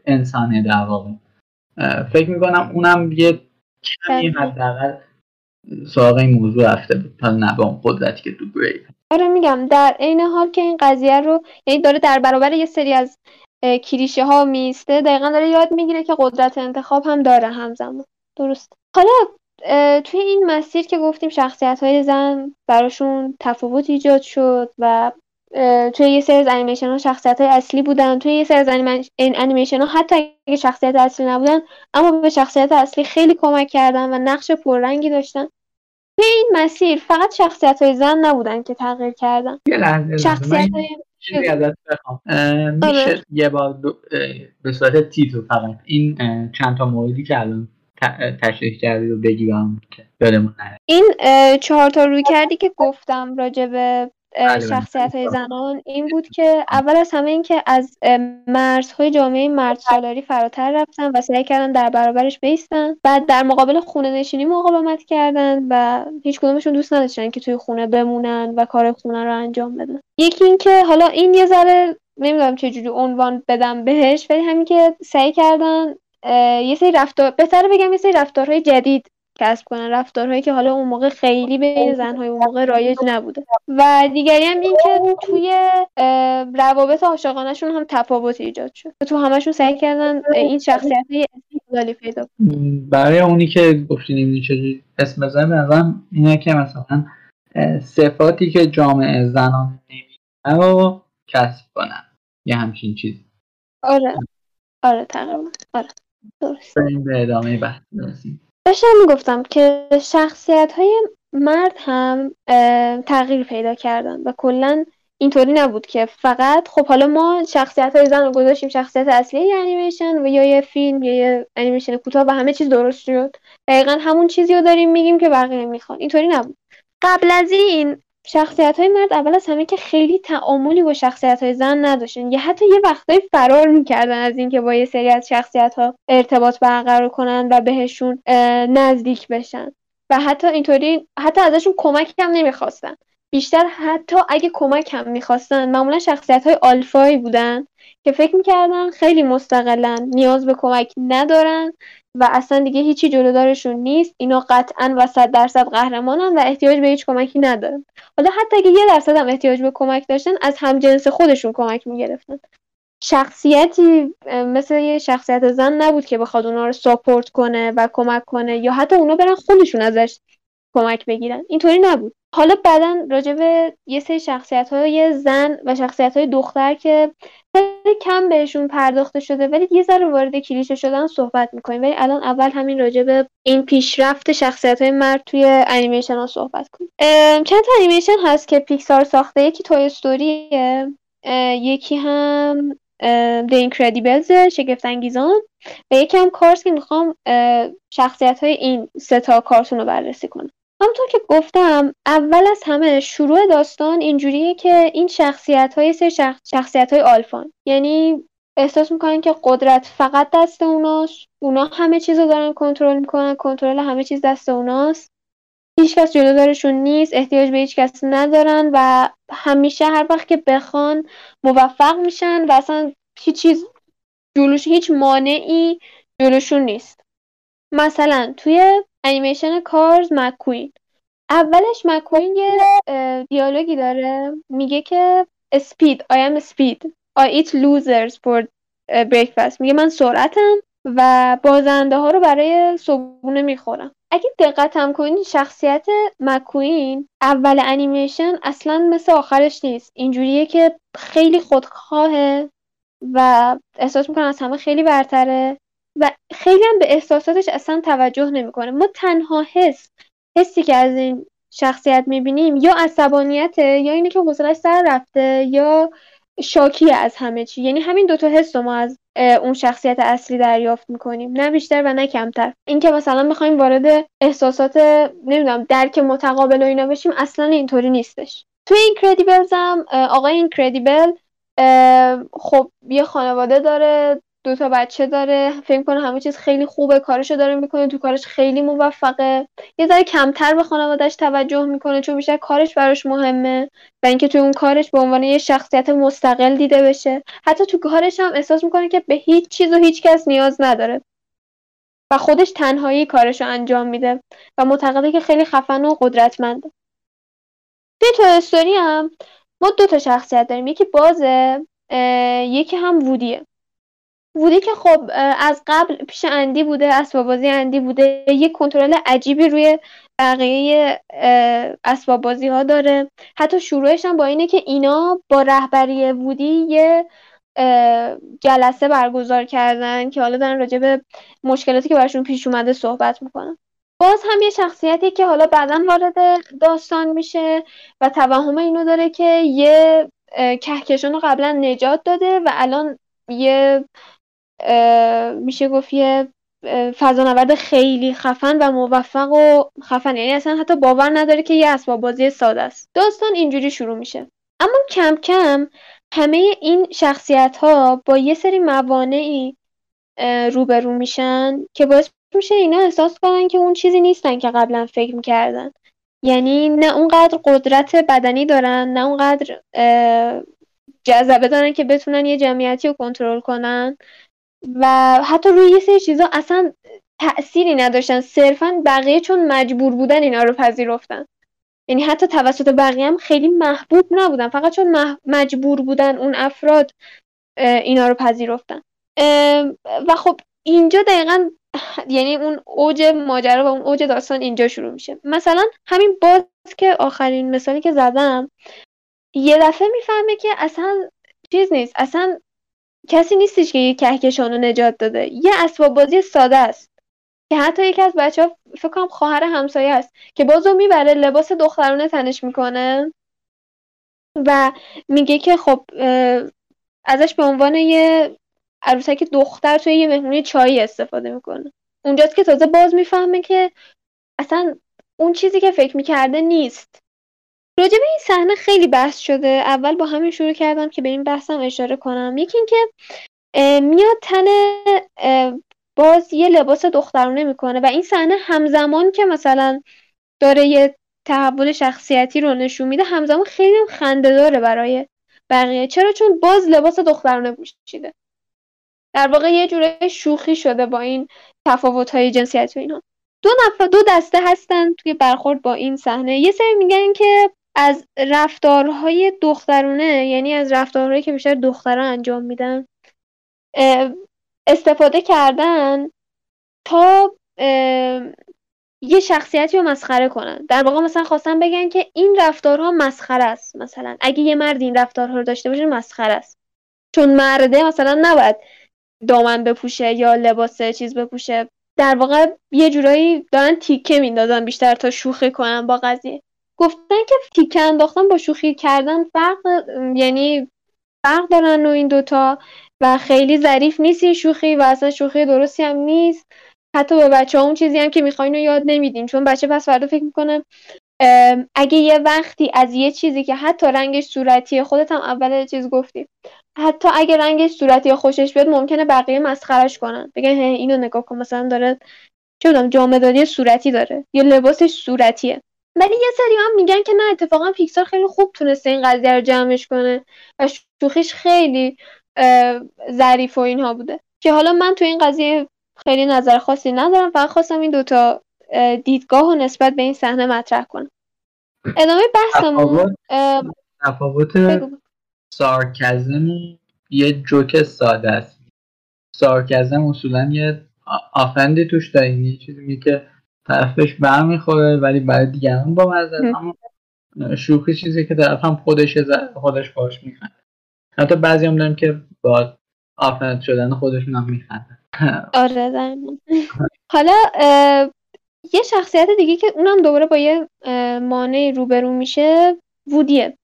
انسانه در واقع. فکر می‌کنم اونم یه کمی حداقل سراغ این موضوع رفته بود. حالا نه با اون قدرتی که تو
آره میگم. در عین حال که این قضیه رو یعنی داره در برابر یه سری از کلیشه ها میسته دقیقا داره یاد می‌گیره که قدرت انتخاب هم داره همزمان. درست. حالا توی این مسیر که گفتیم شخصیت های زن براشون تفاوت ایجاد شد و توی یه سری از انیمیشن ها شخصیت های اصلی بودن توی یه سری از انیمیشن ها حتی اگه شخصیت اصلی نبودن اما به شخصیت اصلی خیلی کمک کردن و نقش پررنگی داشتن. توی این مسیر فقط شخصیت های زن نبودن که تغییر کردن.
شخصیت های میشه آره. یه بار به صورت تیتر فقط. این چند تا موردی که الان تشریح کردی رو بگی که
این چهار تا روی کردی که گفتم راجع به بله، بله. شخصیت های زنان این بود که اول از همه این که از مرزهای جامعه مرد سالاری فراتر رفتن و سعی کردن در برابرش بیستن. بعد در مقابل خونه نشینی مقاومت کردن و هیچ کدومشون دوست نداشتن که توی خونه بمونن و کار خونه رو انجام بدن. یکی این که حالا این یه ذره نمی‌دونم چجوری عنوان بدم بهش ولی همین که سعی کردن یه سری رفتار بهتره بگم یه سری رفتارهای جدید کسب کنن. رفتارهایی که حالا اون موقع خیلی بین زنهای اون موقع رایج نبوده. و دیگری هم این که توی روابط عاشقانهشون هم تفاوت ایجاد شد. تو همشون سعی کردن این شخصیت های پیدا
برای اونی که گفتی نمی‌دونی چجوری اسم بزنم به اینه که مثلا صفاتی که جامعه زنان نمی‌دونه رو کسب کنن. یه همچین چیزی.
آره. آره تقریبا. آره.
درست. به ادامه بحث برسیم.
داشتم می‌گفتم که شخصیت های مرد هم تغییر پیدا کردن و کلا اینطوری نبود که فقط خب حالا ما شخصیت های زن رو گذاشتیم شخصیت اصلی یه انیمیشن و یا یه فیلم یا یه انیمیشن کوتاه و همه چیز درست شد. دقیقا همون چیزی رو داریم میگیم که بقیه می‌خوان اینطوری نبود. قبل از این شخصیت های مرد اول از همه که خیلی تعاملی با شخصیت های زن نداشتن. یا حتی یه وقتایی فرار می‌کردن از اینکه با یه سری از شخصیت ها ارتباط برقرار کنن و بهشون نزدیک بشن. و حتی اینطوری حتی ازشون کمک هم نمی‌خواستن. بیشتر حتی اگه کمک هم می‌خواستن معمولا شخصیت های آلفایی بودن که فکر می‌کردن خیلی مستقلن نیاز به کمک ندارن. و اصلا دیگه هیچی جلودارشون نیست. اینا قطعا و صد درصد قهرمانن و احتیاج به هیچ کمکی ندارن. حالا حتی اگه یه درصد هم احتیاج به کمک داشتن از همجنس خودشون کمک می‌گرفتن. شخصیتی مثل یه شخصیت زن نبود که بخواد اونا رو ساپورت کنه و کمک کنه یا حتی اونا برن خودشون ازش کمک بگیرن. اینطوری نبود. حالا بعدا راجع به یه سری شخصیت های زن و شخصیت های دختر که کم بهشون پرداخته شده ولی یه ذره وارد کلیشه شدن صحبت می‌کنیم. ولی الان اول همین راجع به این پیشرفت شخصیت های مرد توی انیمیشن ها صحبت کنیم. چند تا انیمیشن هست که پیکسار ساخته. یکی توی استوریه. یکی هم The Incredibles شگفت انگیزان و یکی هم کارس که می‌خوام شخصیت های این سه تا کارتون رو بررسی کنم. همونطور که گفتم اول از همه شروع داستان اینجوریه که این شخصیت های سه شخصیت های آلفان. یعنی احساس می‌کنن که قدرت فقط دست اوناست. اونا همه چیز رو دارن کنترل می‌کنن کنترل همه چیز دست اوناست. هیچکس جلودارشون نیست احتیاج به هیچ کس ندارن و همیشه هر وقت که بخوان موفق میشن و اصلا هیچ چیز جلوش هیچ مانعی جلوشون نیست. مثلا توی انیمیشن کارز مکوین اولش مکوین یه دیالوگی داره. میگه که speed I am speed. I eat losers for breakfast. میگه من سرعتم و بازنده ها رو برای صبحونه می‌خورم. اگه دقتم کنین شخصیت مکوین اول انیمیشن اصلا مثل آخرش نیست. اینجوریه که خیلی خودخواهه و احساس می‌کنه از همه خیلی برتره. و خیلی هم به احساساتش اصلا توجه نمی‌کنه. ما تنها حس حسی که از این شخصیت می‌بینیم یا عصبانیته یا اینه که حوصلش سر رفته یا شاکی از همه چی. یعنی همین دوتا حس رو ما از اون شخصیت اصلی دریافت می‌کنیم. نه بیشتر و نه کمتر. اینکه مثلا می‌خوایم وارد احساسات نمی‌دونم درک متقابل و اینا بشیم اصلا اینطوری نیستش. توی این هم آقای اینکردیبل خب یه خانواده داره دو تا بچه داره فکر کنه همه چیز خیلی خوبه کارشو داره می‌کنه تو کارش خیلی موفقه. یه ذره کمتر به خانوادهش توجه می‌کنه چون بیشتر کارش براش مهمه و اینکه تو اون کارش به عنوان یه شخصیت مستقل دیده بشه. حتی تو کارش هم احساس می‌کنه که به هیچ چیز و هیچ کس نیاز نداره و خودش تنهایی کارشو انجام میده و معتقده که خیلی خفن و قدرتمنده. توی تو هم ما دو تا شخصیت داریم یکی بازه یکی هم وودیه. بوده که خب از قبل پیش اندی بوده اسباب بازی اندی بوده. یه کنترل عجیبی روی بقیه اسباب بازی ها داره. حتی شروعش هم با اینه که اینا با رهبری وودی یه جلسه برگزار کردن که حالا دارن راجع به مشکلاتی که براشون پیش اومده صحبت می‌کنن. باز هم یه شخصیتی که حالا بعدا وارد داستان میشه و توهم اینو داره که یه کهکشان رو قبلا نجات داده و الان یه میشه گفت یه فضانورد خیلی خفن و موفق و خفن یعنی اصلا حتی باور نداره که یه اسباب بازی ساده است. داستان اینجوری شروع میشه. اما کم کم همه این شخصیت ها با یه سری موانعی روبرو میشن که باعث میشه اینا احساس کنن که اون چیزی نیستن که قبلا فکر می‌کردن. یعنی نه اونقدر قدرت بدنی دارن نه اونقدر جذبه دارن که بتونن یه جمعیتی رو کنترل کنن. و حتی روی یه سری چیزا اصلا تأثیری نداشتن. صرفا بقیه چون مجبور بودن اینا رو پذیرفتن. یعنی حتی توسط بقیه هم خیلی محبوب نبودن. فقط چون مجبور بودن اون افراد اینا رو پذیرفتن. و خب اینجا دقیقا یعنی اون اوج ماجرا و اون اوج داستان اینجا شروع میشه. مثلا همین باز که آخرین مثالی که زدم یه دفعه می‌فهمه که اصلا چیز نیست. اصلا کسی نیستش که یه کهکشان رو نجات داده. یه اسباب بازی ساده است. که حتی یکی از بچه ها فکر کنم خواهر همسایه است. که بازو می‌بره لباس دخترانه تنش می‌کنه. و میگه که خب ازش به عنوان یه عروسک دختر توی یه مهمونی چایی استفاده می‌کنه. اونجاست که تازه باز می‌فهمه که اصلا اون چیزی که فکر می‌کرده نیست. راجع به این صحنه خیلی بحث شده. اول با همین شروع کردم که به این بحثم اشاره کنم. یکی اینکه میاد تن باز یه لباس دخترانه می‌کنه و این صحنه همزمان که مثلا داره یه تحول شخصیتی رو نشون میده همزمان خیلی خنده داره برای بقیه. چرا؟ چون باز لباس دخترانه پوشیده در واقع یه جوره شوخی شده با این تفاوت های جنسیتی و اینا. دو نفر دو دسته هستن توی برخورد با این صحنه. یه سری میگن که از رفتارهای دخترونه یعنی از رفتارهایی که بیشتر دختران انجام میدن استفاده کردن تا یه شخصیتی رو مسخره کنن. در واقع مثلا خواستن بگن که این رفتارها مسخره است. مثلا اگه یه مرد این رفتارها رو داشته باشه مسخره است. چون مرده مثلا نباید دامن بپوشه یا لباس چیز بپوشه. در واقع یه جورایی دارن تیکه میندازن بیشتر تا شوخی کنن با قضیه. گفتن که تیکه انداختن با شوخی کردن فرق یعنی فرق دارن و این دوتا و خیلی ظریف نیست این شوخی و اصلا شوخی درستی هم نیست. حتی به بچه ها اون چیزی هم که می‌خواین رو یاد نمیدین. چون بچه پس فردا فکر می‌کنه اگه یه وقتی از یه چیزی که حتی رنگش صورتیه خودت هم اول چیز گفتی. حتی اگه رنگش صورتی خوشش بیاد ممکنه بقیه مسخرش کنن. بگن اینو نگاه کن مثلا داره چه جامدادی صورتی داره یا لباسش صورتیه. ولی یه سری هم میگن که نه اتفاقا پیکسار خیلی خوب تونسته این قضیه رو جمعش کنه و شوخیش خیلی ظریف و اینها بوده. که حالا من تو این قضیه خیلی نظر خاصی ندارم فقط خواستم این دوتا دیدگاه و نسبت به این صحنه مطرح کنم. ادامه بحثمون
تفاوت؟ سارکزم یه جوک ساده است. سارکزم اصولا یه آفندی توش داریم. یه چیزی که طرفش برمیخوره ولی برای دیگران با مزه اما شوخی چیزی که طرف هم خودش خودش باش میخنده. حتی بعضی هم داریم که با آفند شدن خودشون هم میخنده.
آره حالا یه شخصیت دیگه که اونم دوباره با یه مانع روبرو میشه وودیه.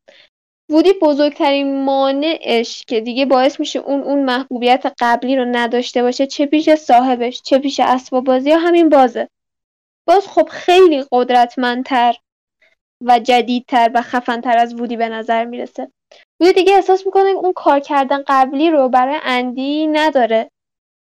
وودی بزرگترین مانعش که دیگه باعث میشه اون اون محبوبیت قبلی رو نداشته باشه چه پیش صاحبش چه پیش اسباب بازی ها همین بازه. باز خب خیلی قدرتمندتر و جدیدتر و خفنتر از وودی به نظر می‌رسه. وودی دیگه احساس می‌کنه اون کار کردن قبلی رو برای اندی نداره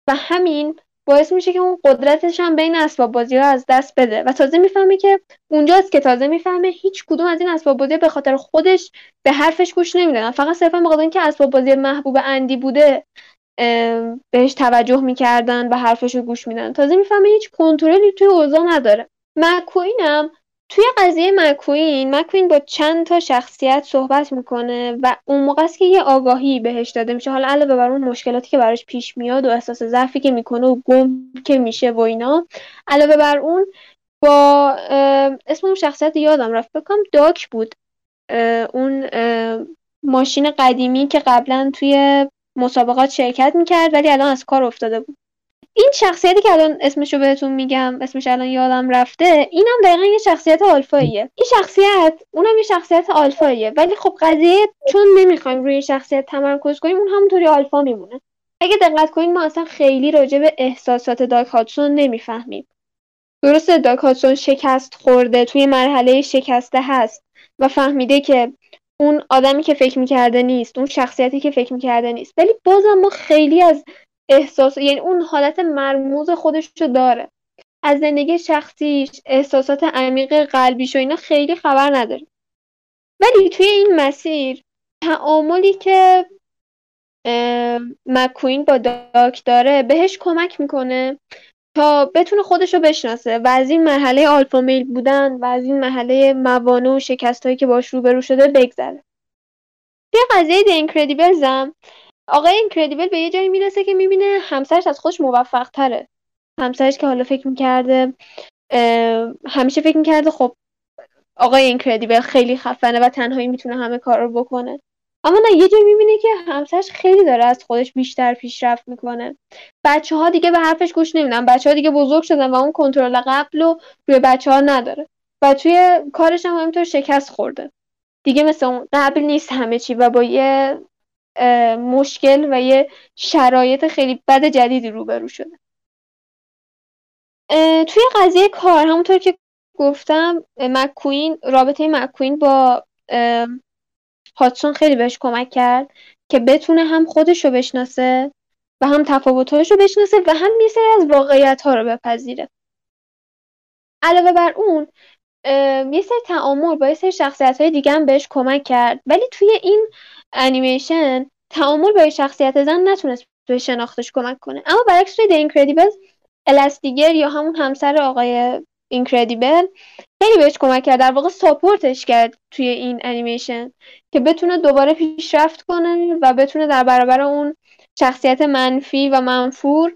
و همین باعث میشه که اون قدرتش هم بین اسباب بازی ها از دست بده و تازه می‌فهمه که اونجاست که تازه می‌فهمه هیچ کدوم از این اسباب بازی به خاطر خودش به حرفش گوش نمیدن فقط صرفا به اینکه اسباب بازی محبوب اندی بوده بهش توجه می‌کردن و حرفش رو گوش میدن تازه می‌فهمه هیچ کنترلی توی اوضاع نداره. مکوینم توی قضیه مکوین مکوین با چند تا شخصیت صحبت می‌کنه و اون موقع است که یه آگاهی بهش داده میشه. حالا علاوه بر اون مشکلاتی که براش پیش میاد و احساس ضعفی که می‌کنه و گم که میشه و اینا. علاوه بر اون با اسم اون شخصیت یادم رفت. بکنم داک بود. اون ماشین قدیمی که قبلا توی مسابقات شرکت می‌کرد ولی الان از کار افتاده بود. این شخصیتی که الان اسمشو بهتون میگم اسمش الان یادم رفته اینم دقیقا یه شخصیت آلفاییه. این شخصیت اونم یه شخصیت آلفاییه. ولی خب قضیه چون نمی‌خوایم روی شخصیت تمرکز کنیم اون همونطوری آلفا میمونه. اگه دقت کنیم ما اصلا خیلی راجع به احساسات داک هاتسون نمی‌فهمیم. درسته داک هاتسون شکست خورده توی مرحله شکسته هست و فهمیده که اون آدمی که فکر می‌کرده نیست اون شخصیتی که فکر می‌کرده نیست. ولی بازم ما خیلی از احساس یعنی اون حالت مرموز خودش رو داره. از زندگی شخصیش احساسات عمیق قلبیش و اینا خیلی خبر نداره. ولی توی این مسیر تعاملی که مکوین با داک داره بهش کمک می‌کنه. تا بتونه خودش رو بشناسه و از این مرحله آلفا میل بودن و از این مرحله موانع و شکست هایی که باش روبرو شده بگذره. توی قضیه دی انکردیبلز هم آقای اینکردیبل به یه جایی می‌رسه که می‌بینه همسرش از خودش موفق تره همسرش که حالا فکر می‌کرده همیشه فکر می‌کرده خب آقای اینکردیبل خیلی خفنه و تنهایی می‌تونه همه کار رو بکنه. اما نه یه جایی می‌بینه که همسرش خیلی داره از خودش بیشتر پیشرفت می‌کنه. بچه ها دیگه به حرفش گوش نمیدن. بچه ها دیگه بزرگ شدن و اون کنترل قبل رو روی بچه ها نداره. و توی کارش هم همینطور شکست خورده. دیگه مثل اون قبل نیست همه چی و با یه مشکل و یه شرایط خیلی بد جدیدی روبرو شده. توی قضیه کار همونطور که گفتم مکوین رابطه مکوین با هاتسون خیلی بهش کمک کرد که بتونه هم خودش رو بشناسه و هم تفاوتهاش رو بشناسه و هم یه از واقعیت ها رو بپذیره. علاوه بر اون یه سری تعامل با یه سری شخصیت های دیگه هم بهش کمک کرد. ولی توی این انیمیشن تعامل با شخصیت زن نتونست به شناختش کمک کنه. اما برعکس توی The Incredibles الاستیگر یا همون همسر آقای اینکردیبل خیلی بهش کمک کرد. در واقع ساپورتش کرد توی این انیمیشن که بتونه دوباره پیشرفت کنه و بتونه در برابر اون شخصیت منفی و منفور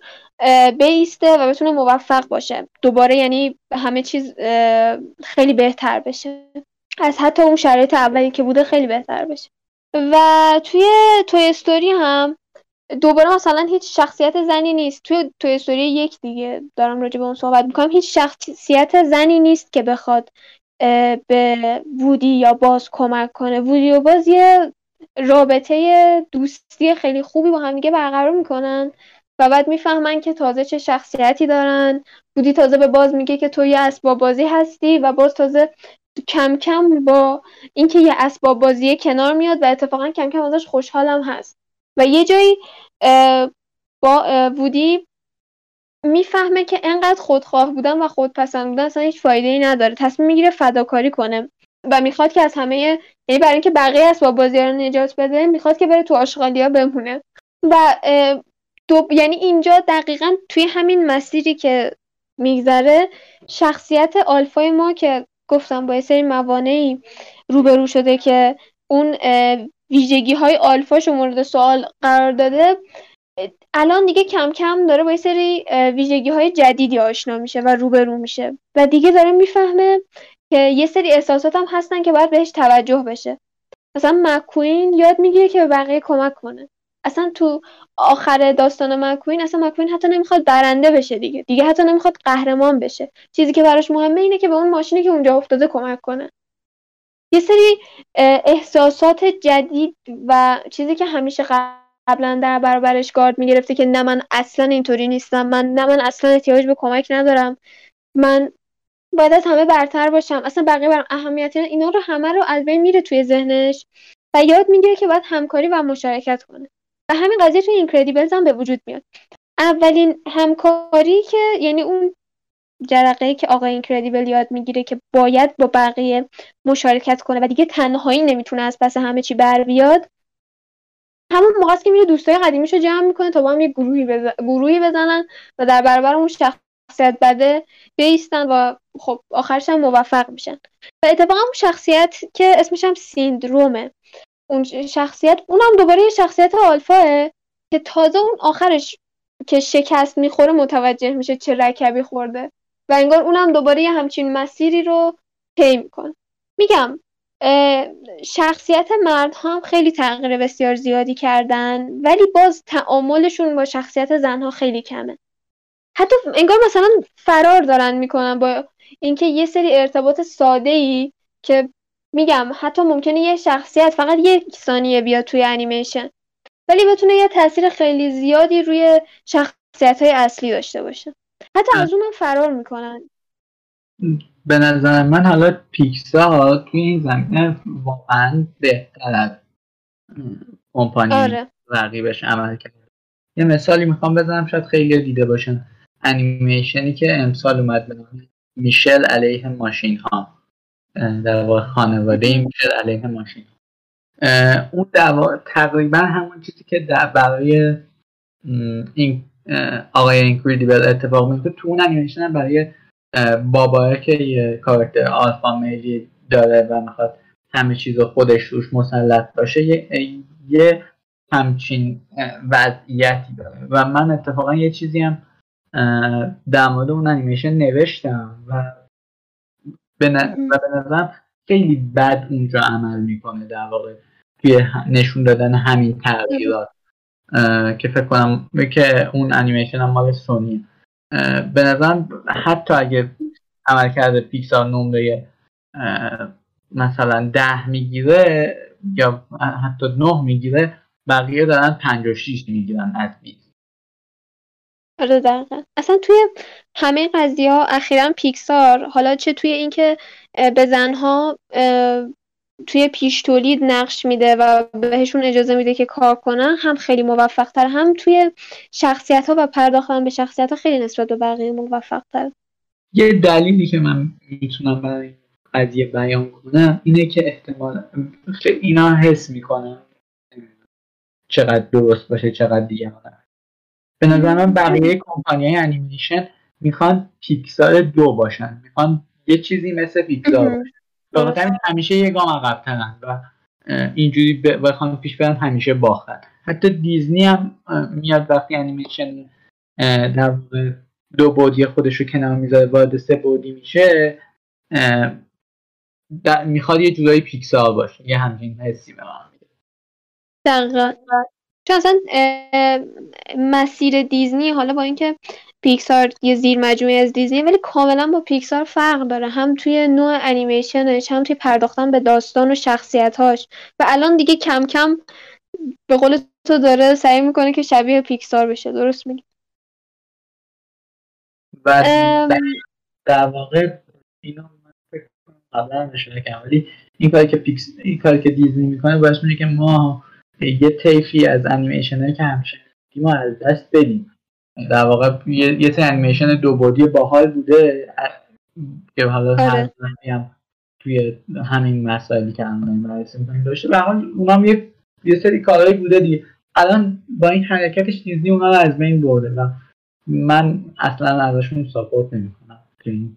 بیسته و بتونه موفق باشه. دوباره یعنی همه چیز خیلی بهتر بشه. از حتی اون شرایط اولی که بوده خیلی بهتر بشه. و توی توی استوری هم دوباره مثلا هیچ شخصیت زنی نیست. توی توی استوری یک دیگه دارم راجع به اون صحبت می‌کنم. هیچ شخصیت زنی نیست که بخواد به وودی یا باز کمک کنه. وودی و باز یه رابطه دوستی خیلی خوبی با همدیگه برقرار می‌کنن و بعد می‌فهمن که تازه چه شخصیتی دارن. بودی تازه به باز میگه که تو یه اسباب بازی هستی و باز تازه کم کم با اینکه یه اسباب بازی کنار میاد و اتفاقا کم کم ازش خوشحالم هست. و یه جایی با وودی می‌فهمه که انقدر خودخواه بودن و خودپسند بودن اصلا هیچ فایده ای نداره. تصمیم می‌گیره فداکاری کنه و می‌خواد که از همه یعنی برای اینکه بقیه اسباب بازی رو نجات بده می‌خواد که بره تو آشغالیا بمونه. و دو... یعنی اینجا دقیقا توی همین مسیری که میگذره شخصیت آلفای ما که گفتم با یه سری موانعی روبرو شده که اون ویژگی های آلفاش مورد سوال قرار داده. الان دیگه کم کم داره با یه سری ویژگی های جدیدی آشنا میشه و روبرو میشه. و دیگه داره می‌فهمه که یه سری احساسات هم هستن که باید بهش توجه بشه. مثلا مکوین یاد می‌گیره که به بقیه کمک کنه. اصلا تو آخر داستان مکوین اصلا مکوین حتی نمی‌خواد برنده بشه دیگه. دیگه حتی نمی‌خواد قهرمان بشه. چیزی که براش مهمه اینه که به اون ماشینی که اونجا افتاده کمک کنه. یه سری احساسات جدید و چیزی که همیشه قبلا در برابرش گارد می‌گرفته که نه من اصلا اینطوری نیستم من نه من اصلا احتیاج به کمک ندارم. من باید از همه برتر باشم. اصلا بقیه برام اهمیتی اینا رو همه رو از بین میره توی ذهنش و یاد می‌گیره که باید همکاری و مشارکت کنه. و همین قضیه توی اینکردیبلز هم به وجود میاد. اولین همکاری که یعنی اون جرقه که آقای اینکردیبل یاد می‌گیره که باید با بقیه مشارکت کنه و دیگه تنهایی نمی‌تونه از پس همه چی بر بیاد. همون موقع که میره دوستای قدیمیشو جمع می‌کنه تا با هم یه گروهی, گروهی بزنن و در برابر اون شخصیت بده بیستن و خب آخرش هم موفق میشن. و اتفاقا اون شخصیت که اسمش هم سیندرومه. اون شخصیت اونم دوباره یه شخصیت آلفاه که تازه اون آخرش که شکست می‌خوره متوجه میشه چه رکبی خورده. و انگار اونم دوباره یه همچین مسیری رو طی می‌کنه. میگم شخصیت مرد هم خیلی تغییر بسیار زیادی کردن ولی باز تعاملشون با شخصیت زنها خیلی کمه. حتی انگار مثلا فرار دارن می‌کنن با اینکه یه سری ارتباط ساده ای که میگم حتی ممکنه یه شخصیت فقط یک ثانیه بیاد توی انیمیشن ولی بتونه یه تاثیر خیلی زیادی روی شخصیت های اصلی داشته باشه. حتی از اون فرار می‌کنن.
به نظر من حالا پیکسا توی این زمینه واقعا بهتر از کمپانی آره. رقیبش عمل کرد. یه مثالی می‌خوام بزنم شاید خیلی دیده باشن. انیمیشنی که امسال اومد به میشل علیه ماشین ها. در واقع خانواده میشل علیه ماشین اون دوا تقریبا همون چیزی که در برای این آقای اینکریدیبل اتفاق میفته تو اون انیمیشن برای بابا که یه کارکتر آلفا میلی داره و می‌خواد همه چیز خودش روش مسلط باشه یه, یه همچین وضعیتی داره. و من اتفاقا یه چیزی هم در مورد اون انیمیشن نوشتم و به نظرم خیلی بد اونجا عمل می‌کنه در واقع توی نشون دادن همین تغییرات. که فکر کنم که اون انیمیشن هم مال سونی به نظرم حتی اگه عمل کرده پیکسار نمره مثلا ده می‌گیره یا حتی نه می‌گیره بقیه دارن 56 می‌گیرن از 20
آره دقیقا. اصلا توی همه قضیه ها اخیرا پیکسار حالا چه توی اینکه به زنها توی پیش تولید نقش میده و بهشون اجازه میده که کار کنن هم خیلی موفق تر هم توی شخصیت ها و پرداختن به شخصیت ها خیلی نسبت به بقیه موفق تر
یه دلیلی که من می‌تونم برای قضیه بیان کنم اینه که احتمال اینا حس می‌کنم چقدر درست باشه چقدر دیگه به نظر من بقیه کمپانی انیمیشن می‌خوان پیکسار دو باشن می‌خوان یه چیزی مثل پیکسار باشن. همیشه یه گام عقبترن و اینجوری بخوان پیش برن همیشه باختن. حتی دیزنی هم میاد وقتی انیمیشن در دو بودی خودش رو کنار می‌ذاره وارد سه بودی میشه می‌خواد یه جورایی پیکسار باشه یه همچین حسی به من میده.
دقیقا. چون اصلا مسیر دیزنی حالا با اینکه پیکسار یه زیر مجموعه از دیزنی ولی کاملا با پیکسار فرق داره. هم توی نوع انیمیشنش هم توی پرداختن به داستان و شخصیتاش و الان دیگه کم کم به قول تو داره سعی می‌کنه که شبیه پیکسار بشه. درست میگی؟
و در واقع اینو من فکر کنم قبلا ولی این کاری که پیکس این کاری که دیزنی می‌کنه باعث میشه که ما یه طیفی از انیمیشن که همیشه ما از دست بدیم. در واقع یه, یه انیمیشن دو بودی باحال بوده. که حالا آره. هم توی همین مسائلی که الان بررسی می‌کنیم داشته. به حال اونام یه یه سری کارهایی بوده دیگه. الان با این حرکتش دیزنی اونا رو از بین برده و من اصلا ازشون ساپورت نمی‌کنم که این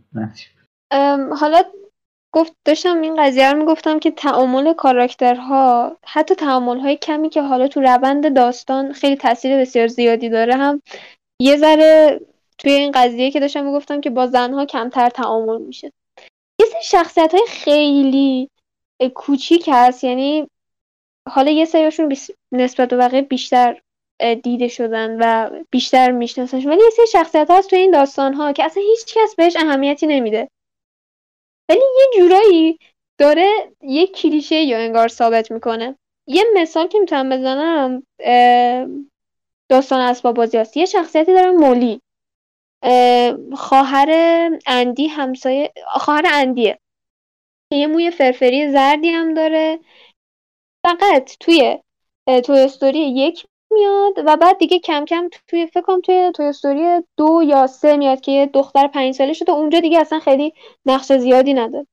حالا گفت داشتم این قضیه رو می‌گفتم که تعامل کاراکترها حتی تعامل های کمی که حالا تو روند داستان خیلی تاثیر بسیار زیادی داره هم یه ذره توی این قضیه که داشتم می‌گفتم که با زنها کمتر تعامل میشه. یه سری شخصیت های خیلی کوچیک هست یعنی حالا یه سریاشون نسبت به بقیه بیشتر دیده شدن و بیشتر میشناسنش ولی یه سری شخصیت هست توی این داستان ها که اصلا هیچ کس بهش اهمیتی نمیده. ولی یه جورایی داره یه کلیشه یا انگار ثابت می‌کنه. یه مثال که می‌تونم بزنم داستان اسباب بازی هست یه شخصیتی داره مولی. خواهر اندی همسایه خواهر اندیه. یه موی فرفری زردی هم داره. فقط توی توی استوری یک میاد و بعد دیگه کم کم توی فکرم توی توی استوری دو یا سه میاد که دختر پنج ساله شده. اونجا دیگه اصلا خیلی نقش زیادی نداره.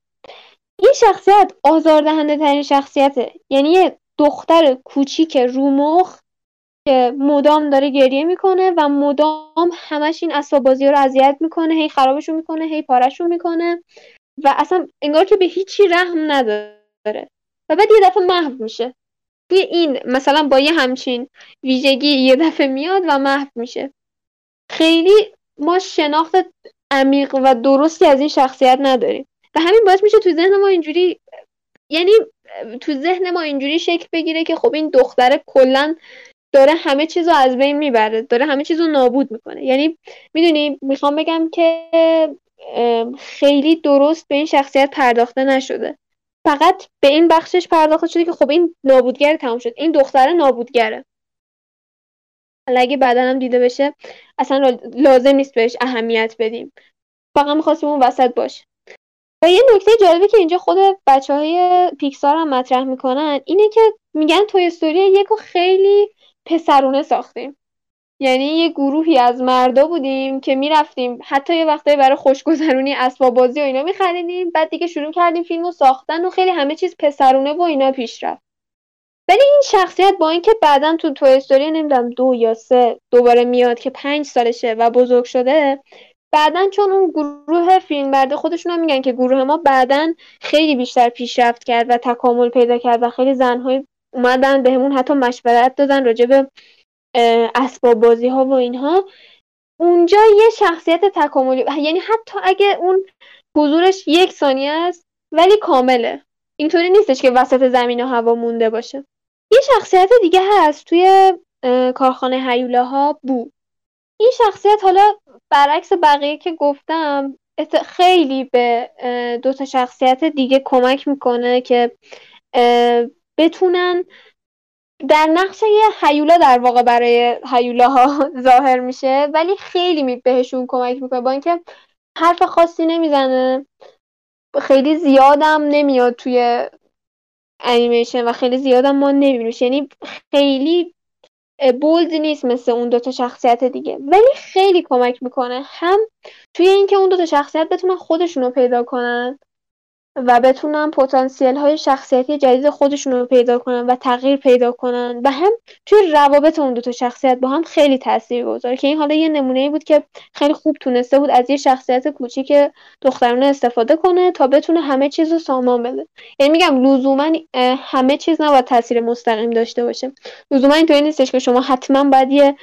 این شخصیت آزاردهنده ترین شخصیته. یعنی یه دختر کوچیک رومخ که مدام داره گریه می‌کنه و مدام همش این اسباب بازی رو اذیت می‌کنه هی خرابشون می‌کنه هی پارشون می‌کنه و اصلا انگار که به هیچی رحم نداره. و بعد یه دفعه محو میشه. توی این مثلا با یه همچین ویژگی یه دفعه میاد و محو میشه. خیلی ما شناخت عمیق و درستی از این شخصیت نداریم. و همین باعث میشه تو ذهن ما اینجوری یعنی تو ذهن ما اینجوری شکل بگیره که خب این دختره کلا داره همه چیز رو از بین می‌بره داره همه چیز رو نابود می‌کنه. یعنی می‌دونی می‌خوام بگم که خیلی درست به این شخصیت پرداخته نشده. فقط به این بخشش پرداخته شده که خب این نابودگر تمام شد. این دختره نابودگره. حالا اگه بعدا هم دیده بشه اصلا لازم نیست بهش اهمیت بدیم. فقط می‌خواستیم اون وسط باشه. و یه نکته جالبی که اینجا خود بچه های پیکسار هم مطرح می‌کنن اینه که میگن توی استوری یکو خیلی پسرونه ساختیم. یعنی یه گروهی از مردا بودیم که می‌رفتیم. حتی یه وقتایی برای خوشگذرونی اسباب بازی و اینا میخریدیم. بعد دیگه شروع کردیم فیلمو ساختن و خیلی همه چیز پسرونه و اینا پیش رفت. ولی این شخصیت با اینکه بعدا تو تو استوری نمی‌دونم دو یا سه دوباره میاد که پنج سالشه و بزرگ شده بعدا چون اون گروه فیلم برده خودشون هم میگن که گروه ما بعدا خیلی بیشتر پیشرفت کرد و تکامل پیدا کرد و خیلی زنهای اومدن بهمون حتی مشورت دادن راجع به اسباب بازی ها و اینها. اونجا یه شخصیت تکاملی یعنی حتی اگه اون حضورش یک ثانیه است ولی کامله. اینطوری نیستش که وسط زمین و هوا مونده باشه. یه شخصیت دیگه هست توی کارخانه هیولاها بو. این شخصیت حالا برعکس بقیه که گفتم خیلی به دو تا شخصیت دیگه کمک می‌کنه که بتونن در نقش یه هیولا در واقع برای هیولاها ظاهر میشه ولی خیلی بهشون کمک می‌کنه. با اینکه حرف خاصی نمی‌زنه خیلی زیادم نمیاد توی انیمیشن و خیلی زیادم ما نمیبینیمش. یعنی خیلی بولد نیست مثل اون دوتا شخصیت دیگه. ولی خیلی کمک می‌کنه. هم توی اینکه اون دوتا شخصیت بتونن خودشون رو پیدا کنن و بتونن پتانسیل های شخصیتی جدید خودشون رو پیدا کنن و تغییر پیدا کنن. و هم توی روابط اون دو تا شخصیت با هم خیلی تاثیر گذاره که این حالا یه نمونه ای بود که خیلی خوب تونسته بود از یه شخصیت کوچیک دخترانه استفاده کنه تا بتونه همه چیز رو سامان بده. یعنی میگم لزوما همه چیز نباید تاثیر مستقیم داشته باشه. لزوما اینطوری نیستش که شما حتما باید یه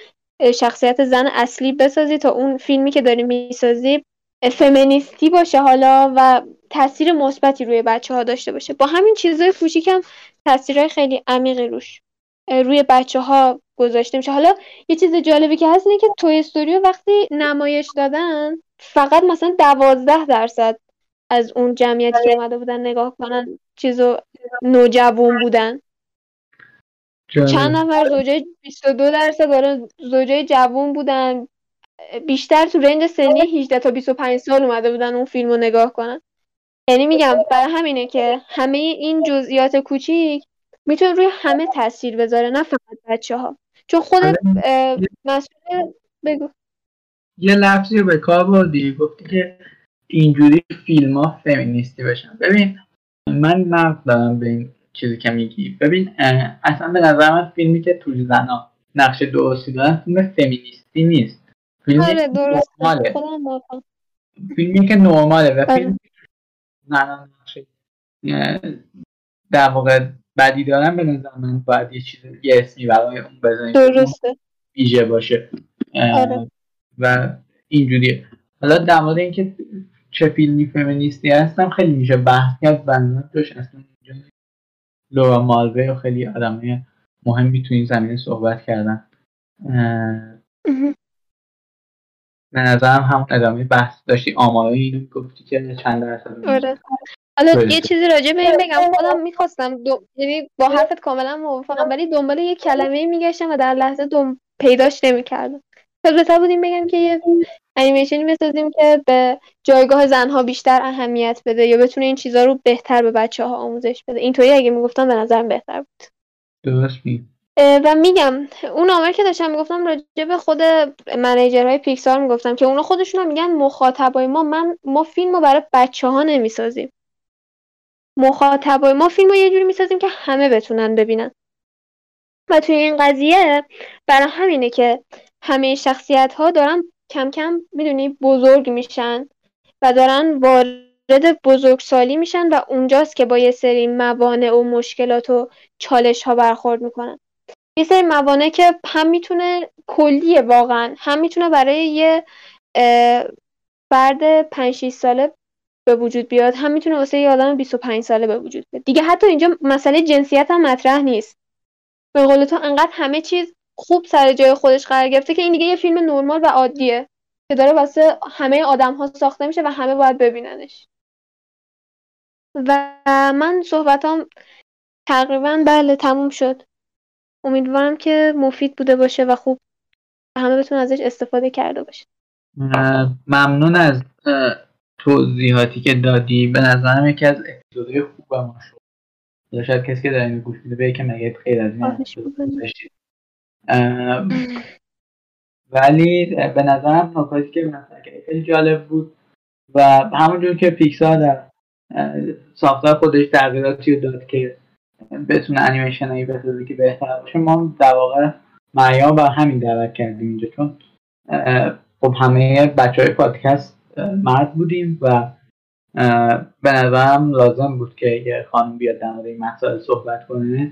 شخصیت زن اصلی بسازی تا اون فیلمی که داری می‌سازی فمینیستی باشه حالا و تاثیر مثبتی روی بچه ها داشته باشه. با همین چیزای کوچیکم تاثیرهای خیلی عمیقی روش روی بچه ها گذاشته میشه. حالا یه چیز جالبی که هست اینه که توی استوریو وقتی نمایش دادن فقط مثلا دوازده درصد از اون جمعیتی که اومده بودن نگاه کنن چیزو نوجوان بودن. چند نفر زوجه 22 درصد دارن زوجه جوون بودن. بیشتر تو رنج سنی 18 تا 25 سال اومده بودن اون فیلم رو نگاه کنن. یعنی میگم برای همینه که همه این جزئیات کوچیک می‌تونه روی همه تاثیر بذاره نه فقط بچه ها چون آره. مسئول بگو.
یه لفظی رو به کار بردی گفتی که اینجوری فیلم ها فمینیستی بشن. ببین من نقد دارم به این چیزی که میگی. ببین اصلا به نظر من فیلمی که توی زنا نقش درستی دارن فیلم فمینیستی نیست.
فیلمی آره درست
فیلمی که نرماله و آره. فیلم نه در واقع بدی دارن به نظر من باید یه چیز یه اسمی برای اون بزنیم
درسته.
ویژه باشه. آره. و اینجوریه. حالا در مورد اینکه چه فیلمی فمینیستی هستم خیلی میشه بحث کرد بنده توش اصلا لورا مالوی و خیلی آدمای مهمی تو این زمینه صحبت کردن. به نظرم هم ادامه بحث داشتی آمارایی اینو گفتی که چند درصد
آره. حالا یه چیزی راجع به این بگم خودم می‌خواستم دو... یعنی با حرفت کاملا موافقم ولی دنبال یه کلمه میگشتم و در لحظه دوم پیداش نمی‌کردم. پس بهتر بودیم بگم که یه انیمیشنی بسازیم که به جایگاه زنها بیشتر اهمیت بده یا بتونه این چیزها رو بهتر به بچه ها آموزش بده. اینطوری اگه می‌گفتم به نظرم بهتر بود.
درست می
و میگم اون عامل که داشتم می‌گفتم راجع به خود منیجرهای پیکسار می‌گفتم که اونا خودشون میگن مخاطبای ما. من ما فیلم رو برای بچه ها نمی‌سازیم. مخاطبای ما فیلم رو یه جوری می‌سازیم که همه بتونن ببینن. و توی این قضیه برای همینه که همه شخصیت ها دارن کم کم می‌دونی بزرگ میشن و دارن وارد بزرگسالی میشن و اونجاست که با یه سری موانع و مشکلات و چالش ها برخورد می‌کنن. یه سری موانع که هم می‌تونه کلیه واقعا هم می‌تونه برای یه فرد 5 6 ساله به وجود بیاد هم می‌تونه واسه یه آدم 25 ساله به وجود بیاد. دیگه حتی اینجا مسئله جنسیت هم مطرح نیست. به قول تو انقدر همه چیز خوب سر جای خودش قرار گرفته که این دیگه یه فیلم نرمال و عادیه که داره واسه همه آدم ها ساخته میشه و همه باید ببیننش. و من صحبتام تقریبا بله تموم شد. امیدوارم که مفید بوده باشه و خوب همه بتون ازش استفاده کرده باشه
ممنون از توضیحاتی که دادی. به نظرم یکی از اپیزودهای خوب ما شد. شاید کسی که اینو گوش میده بگه که مگه خیلی از این ولی به نظرم نکاتی که مثلا خیلی جالب بود و همونجور که پیکسار در ساختار خودش تغییراتی داد که بتونه انیمیشن هایی بسازه که بهتر باشه ما در واقع معیار بر همین دعوت کردیم اینجا چون خب همه بچه های پادکست مرد بودیم و به نظرم لازم بود که یه خانم بیاد در مورد این مسائل صحبت کنه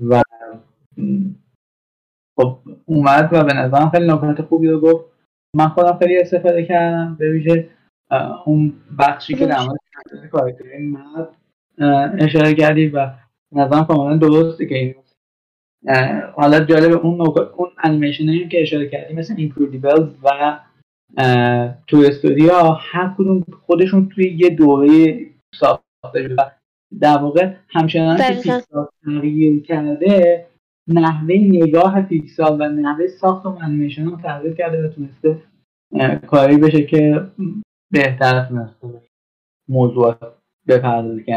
و خب اومد و به نظرم خیلی نکات خوبی رو گفت. من خودم خیلی استفاده کردم به ویژه اون بخشی که در مورد کارکترین اشاره کردی و نظرم کاملا درسته که این حالا جالب اون اون انیمیشن که اشاره کردی مثل اینکرودیبل و تو استودیا هر کدوم خودشون توی یه دوره ساخته شده در واقع همچنان که پیکسار تغییر کرده نحوه نگاه پیکسار و نحوه ساخت و انیمیشن رو تغییر کرده و تونسته کاری بشه که بهتر تونسته موضوعات بپردازه که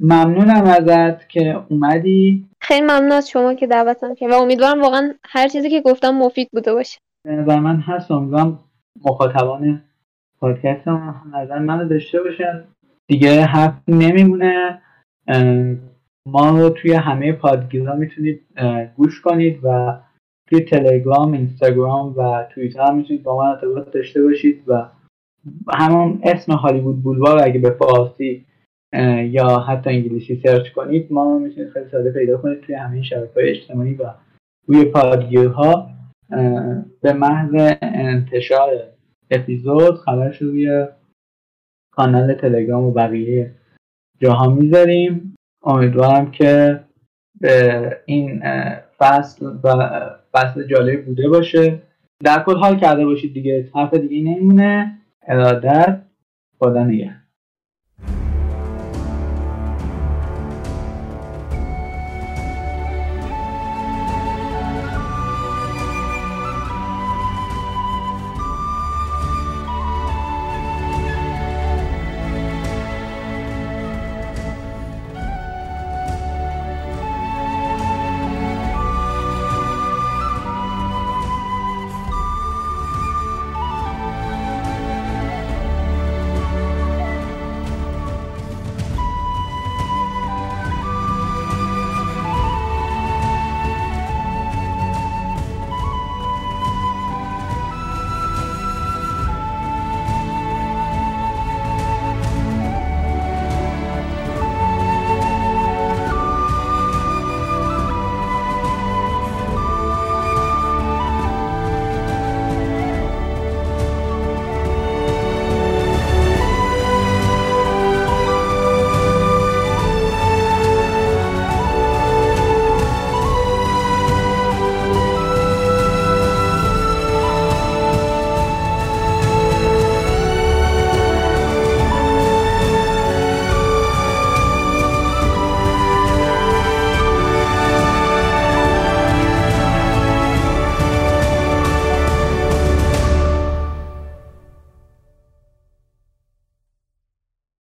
ممنونم ازت که اومدی.
خیلی ممنون از شما که دعوتم که و امیدوارم واقعا هر چیزی که گفتم مفید بوده باشه.
به من هست. امیدوارم مخاطبان پادکست هم نظر منو داشته باشن. دیگه حرف نمیمونه. ما رو توی همه پادگیرها می‌تونید گوش کنید و توی تلگرام، اینستاگرام و توییتر هم می‌تونید با من ارتباط داشته باشید و همون اسم هالیوود بولوار اگه به فارسی یا حتی انگلیسی سرچ کنید ما می‌تونید خیلی ساده پیدا کنید توی همه شبکه های اجتماعی و روی پادگیرها به محض انتشار اپیزود خبرش روی کانال تلگرام و بقیه جاها می‌ذاریم. امیدوارم که به این فصل و فصل جالب بوده باشه. در کل حال کرده باشید دیگه. حرف دیگه نمیمونه. ارادت خدا نگه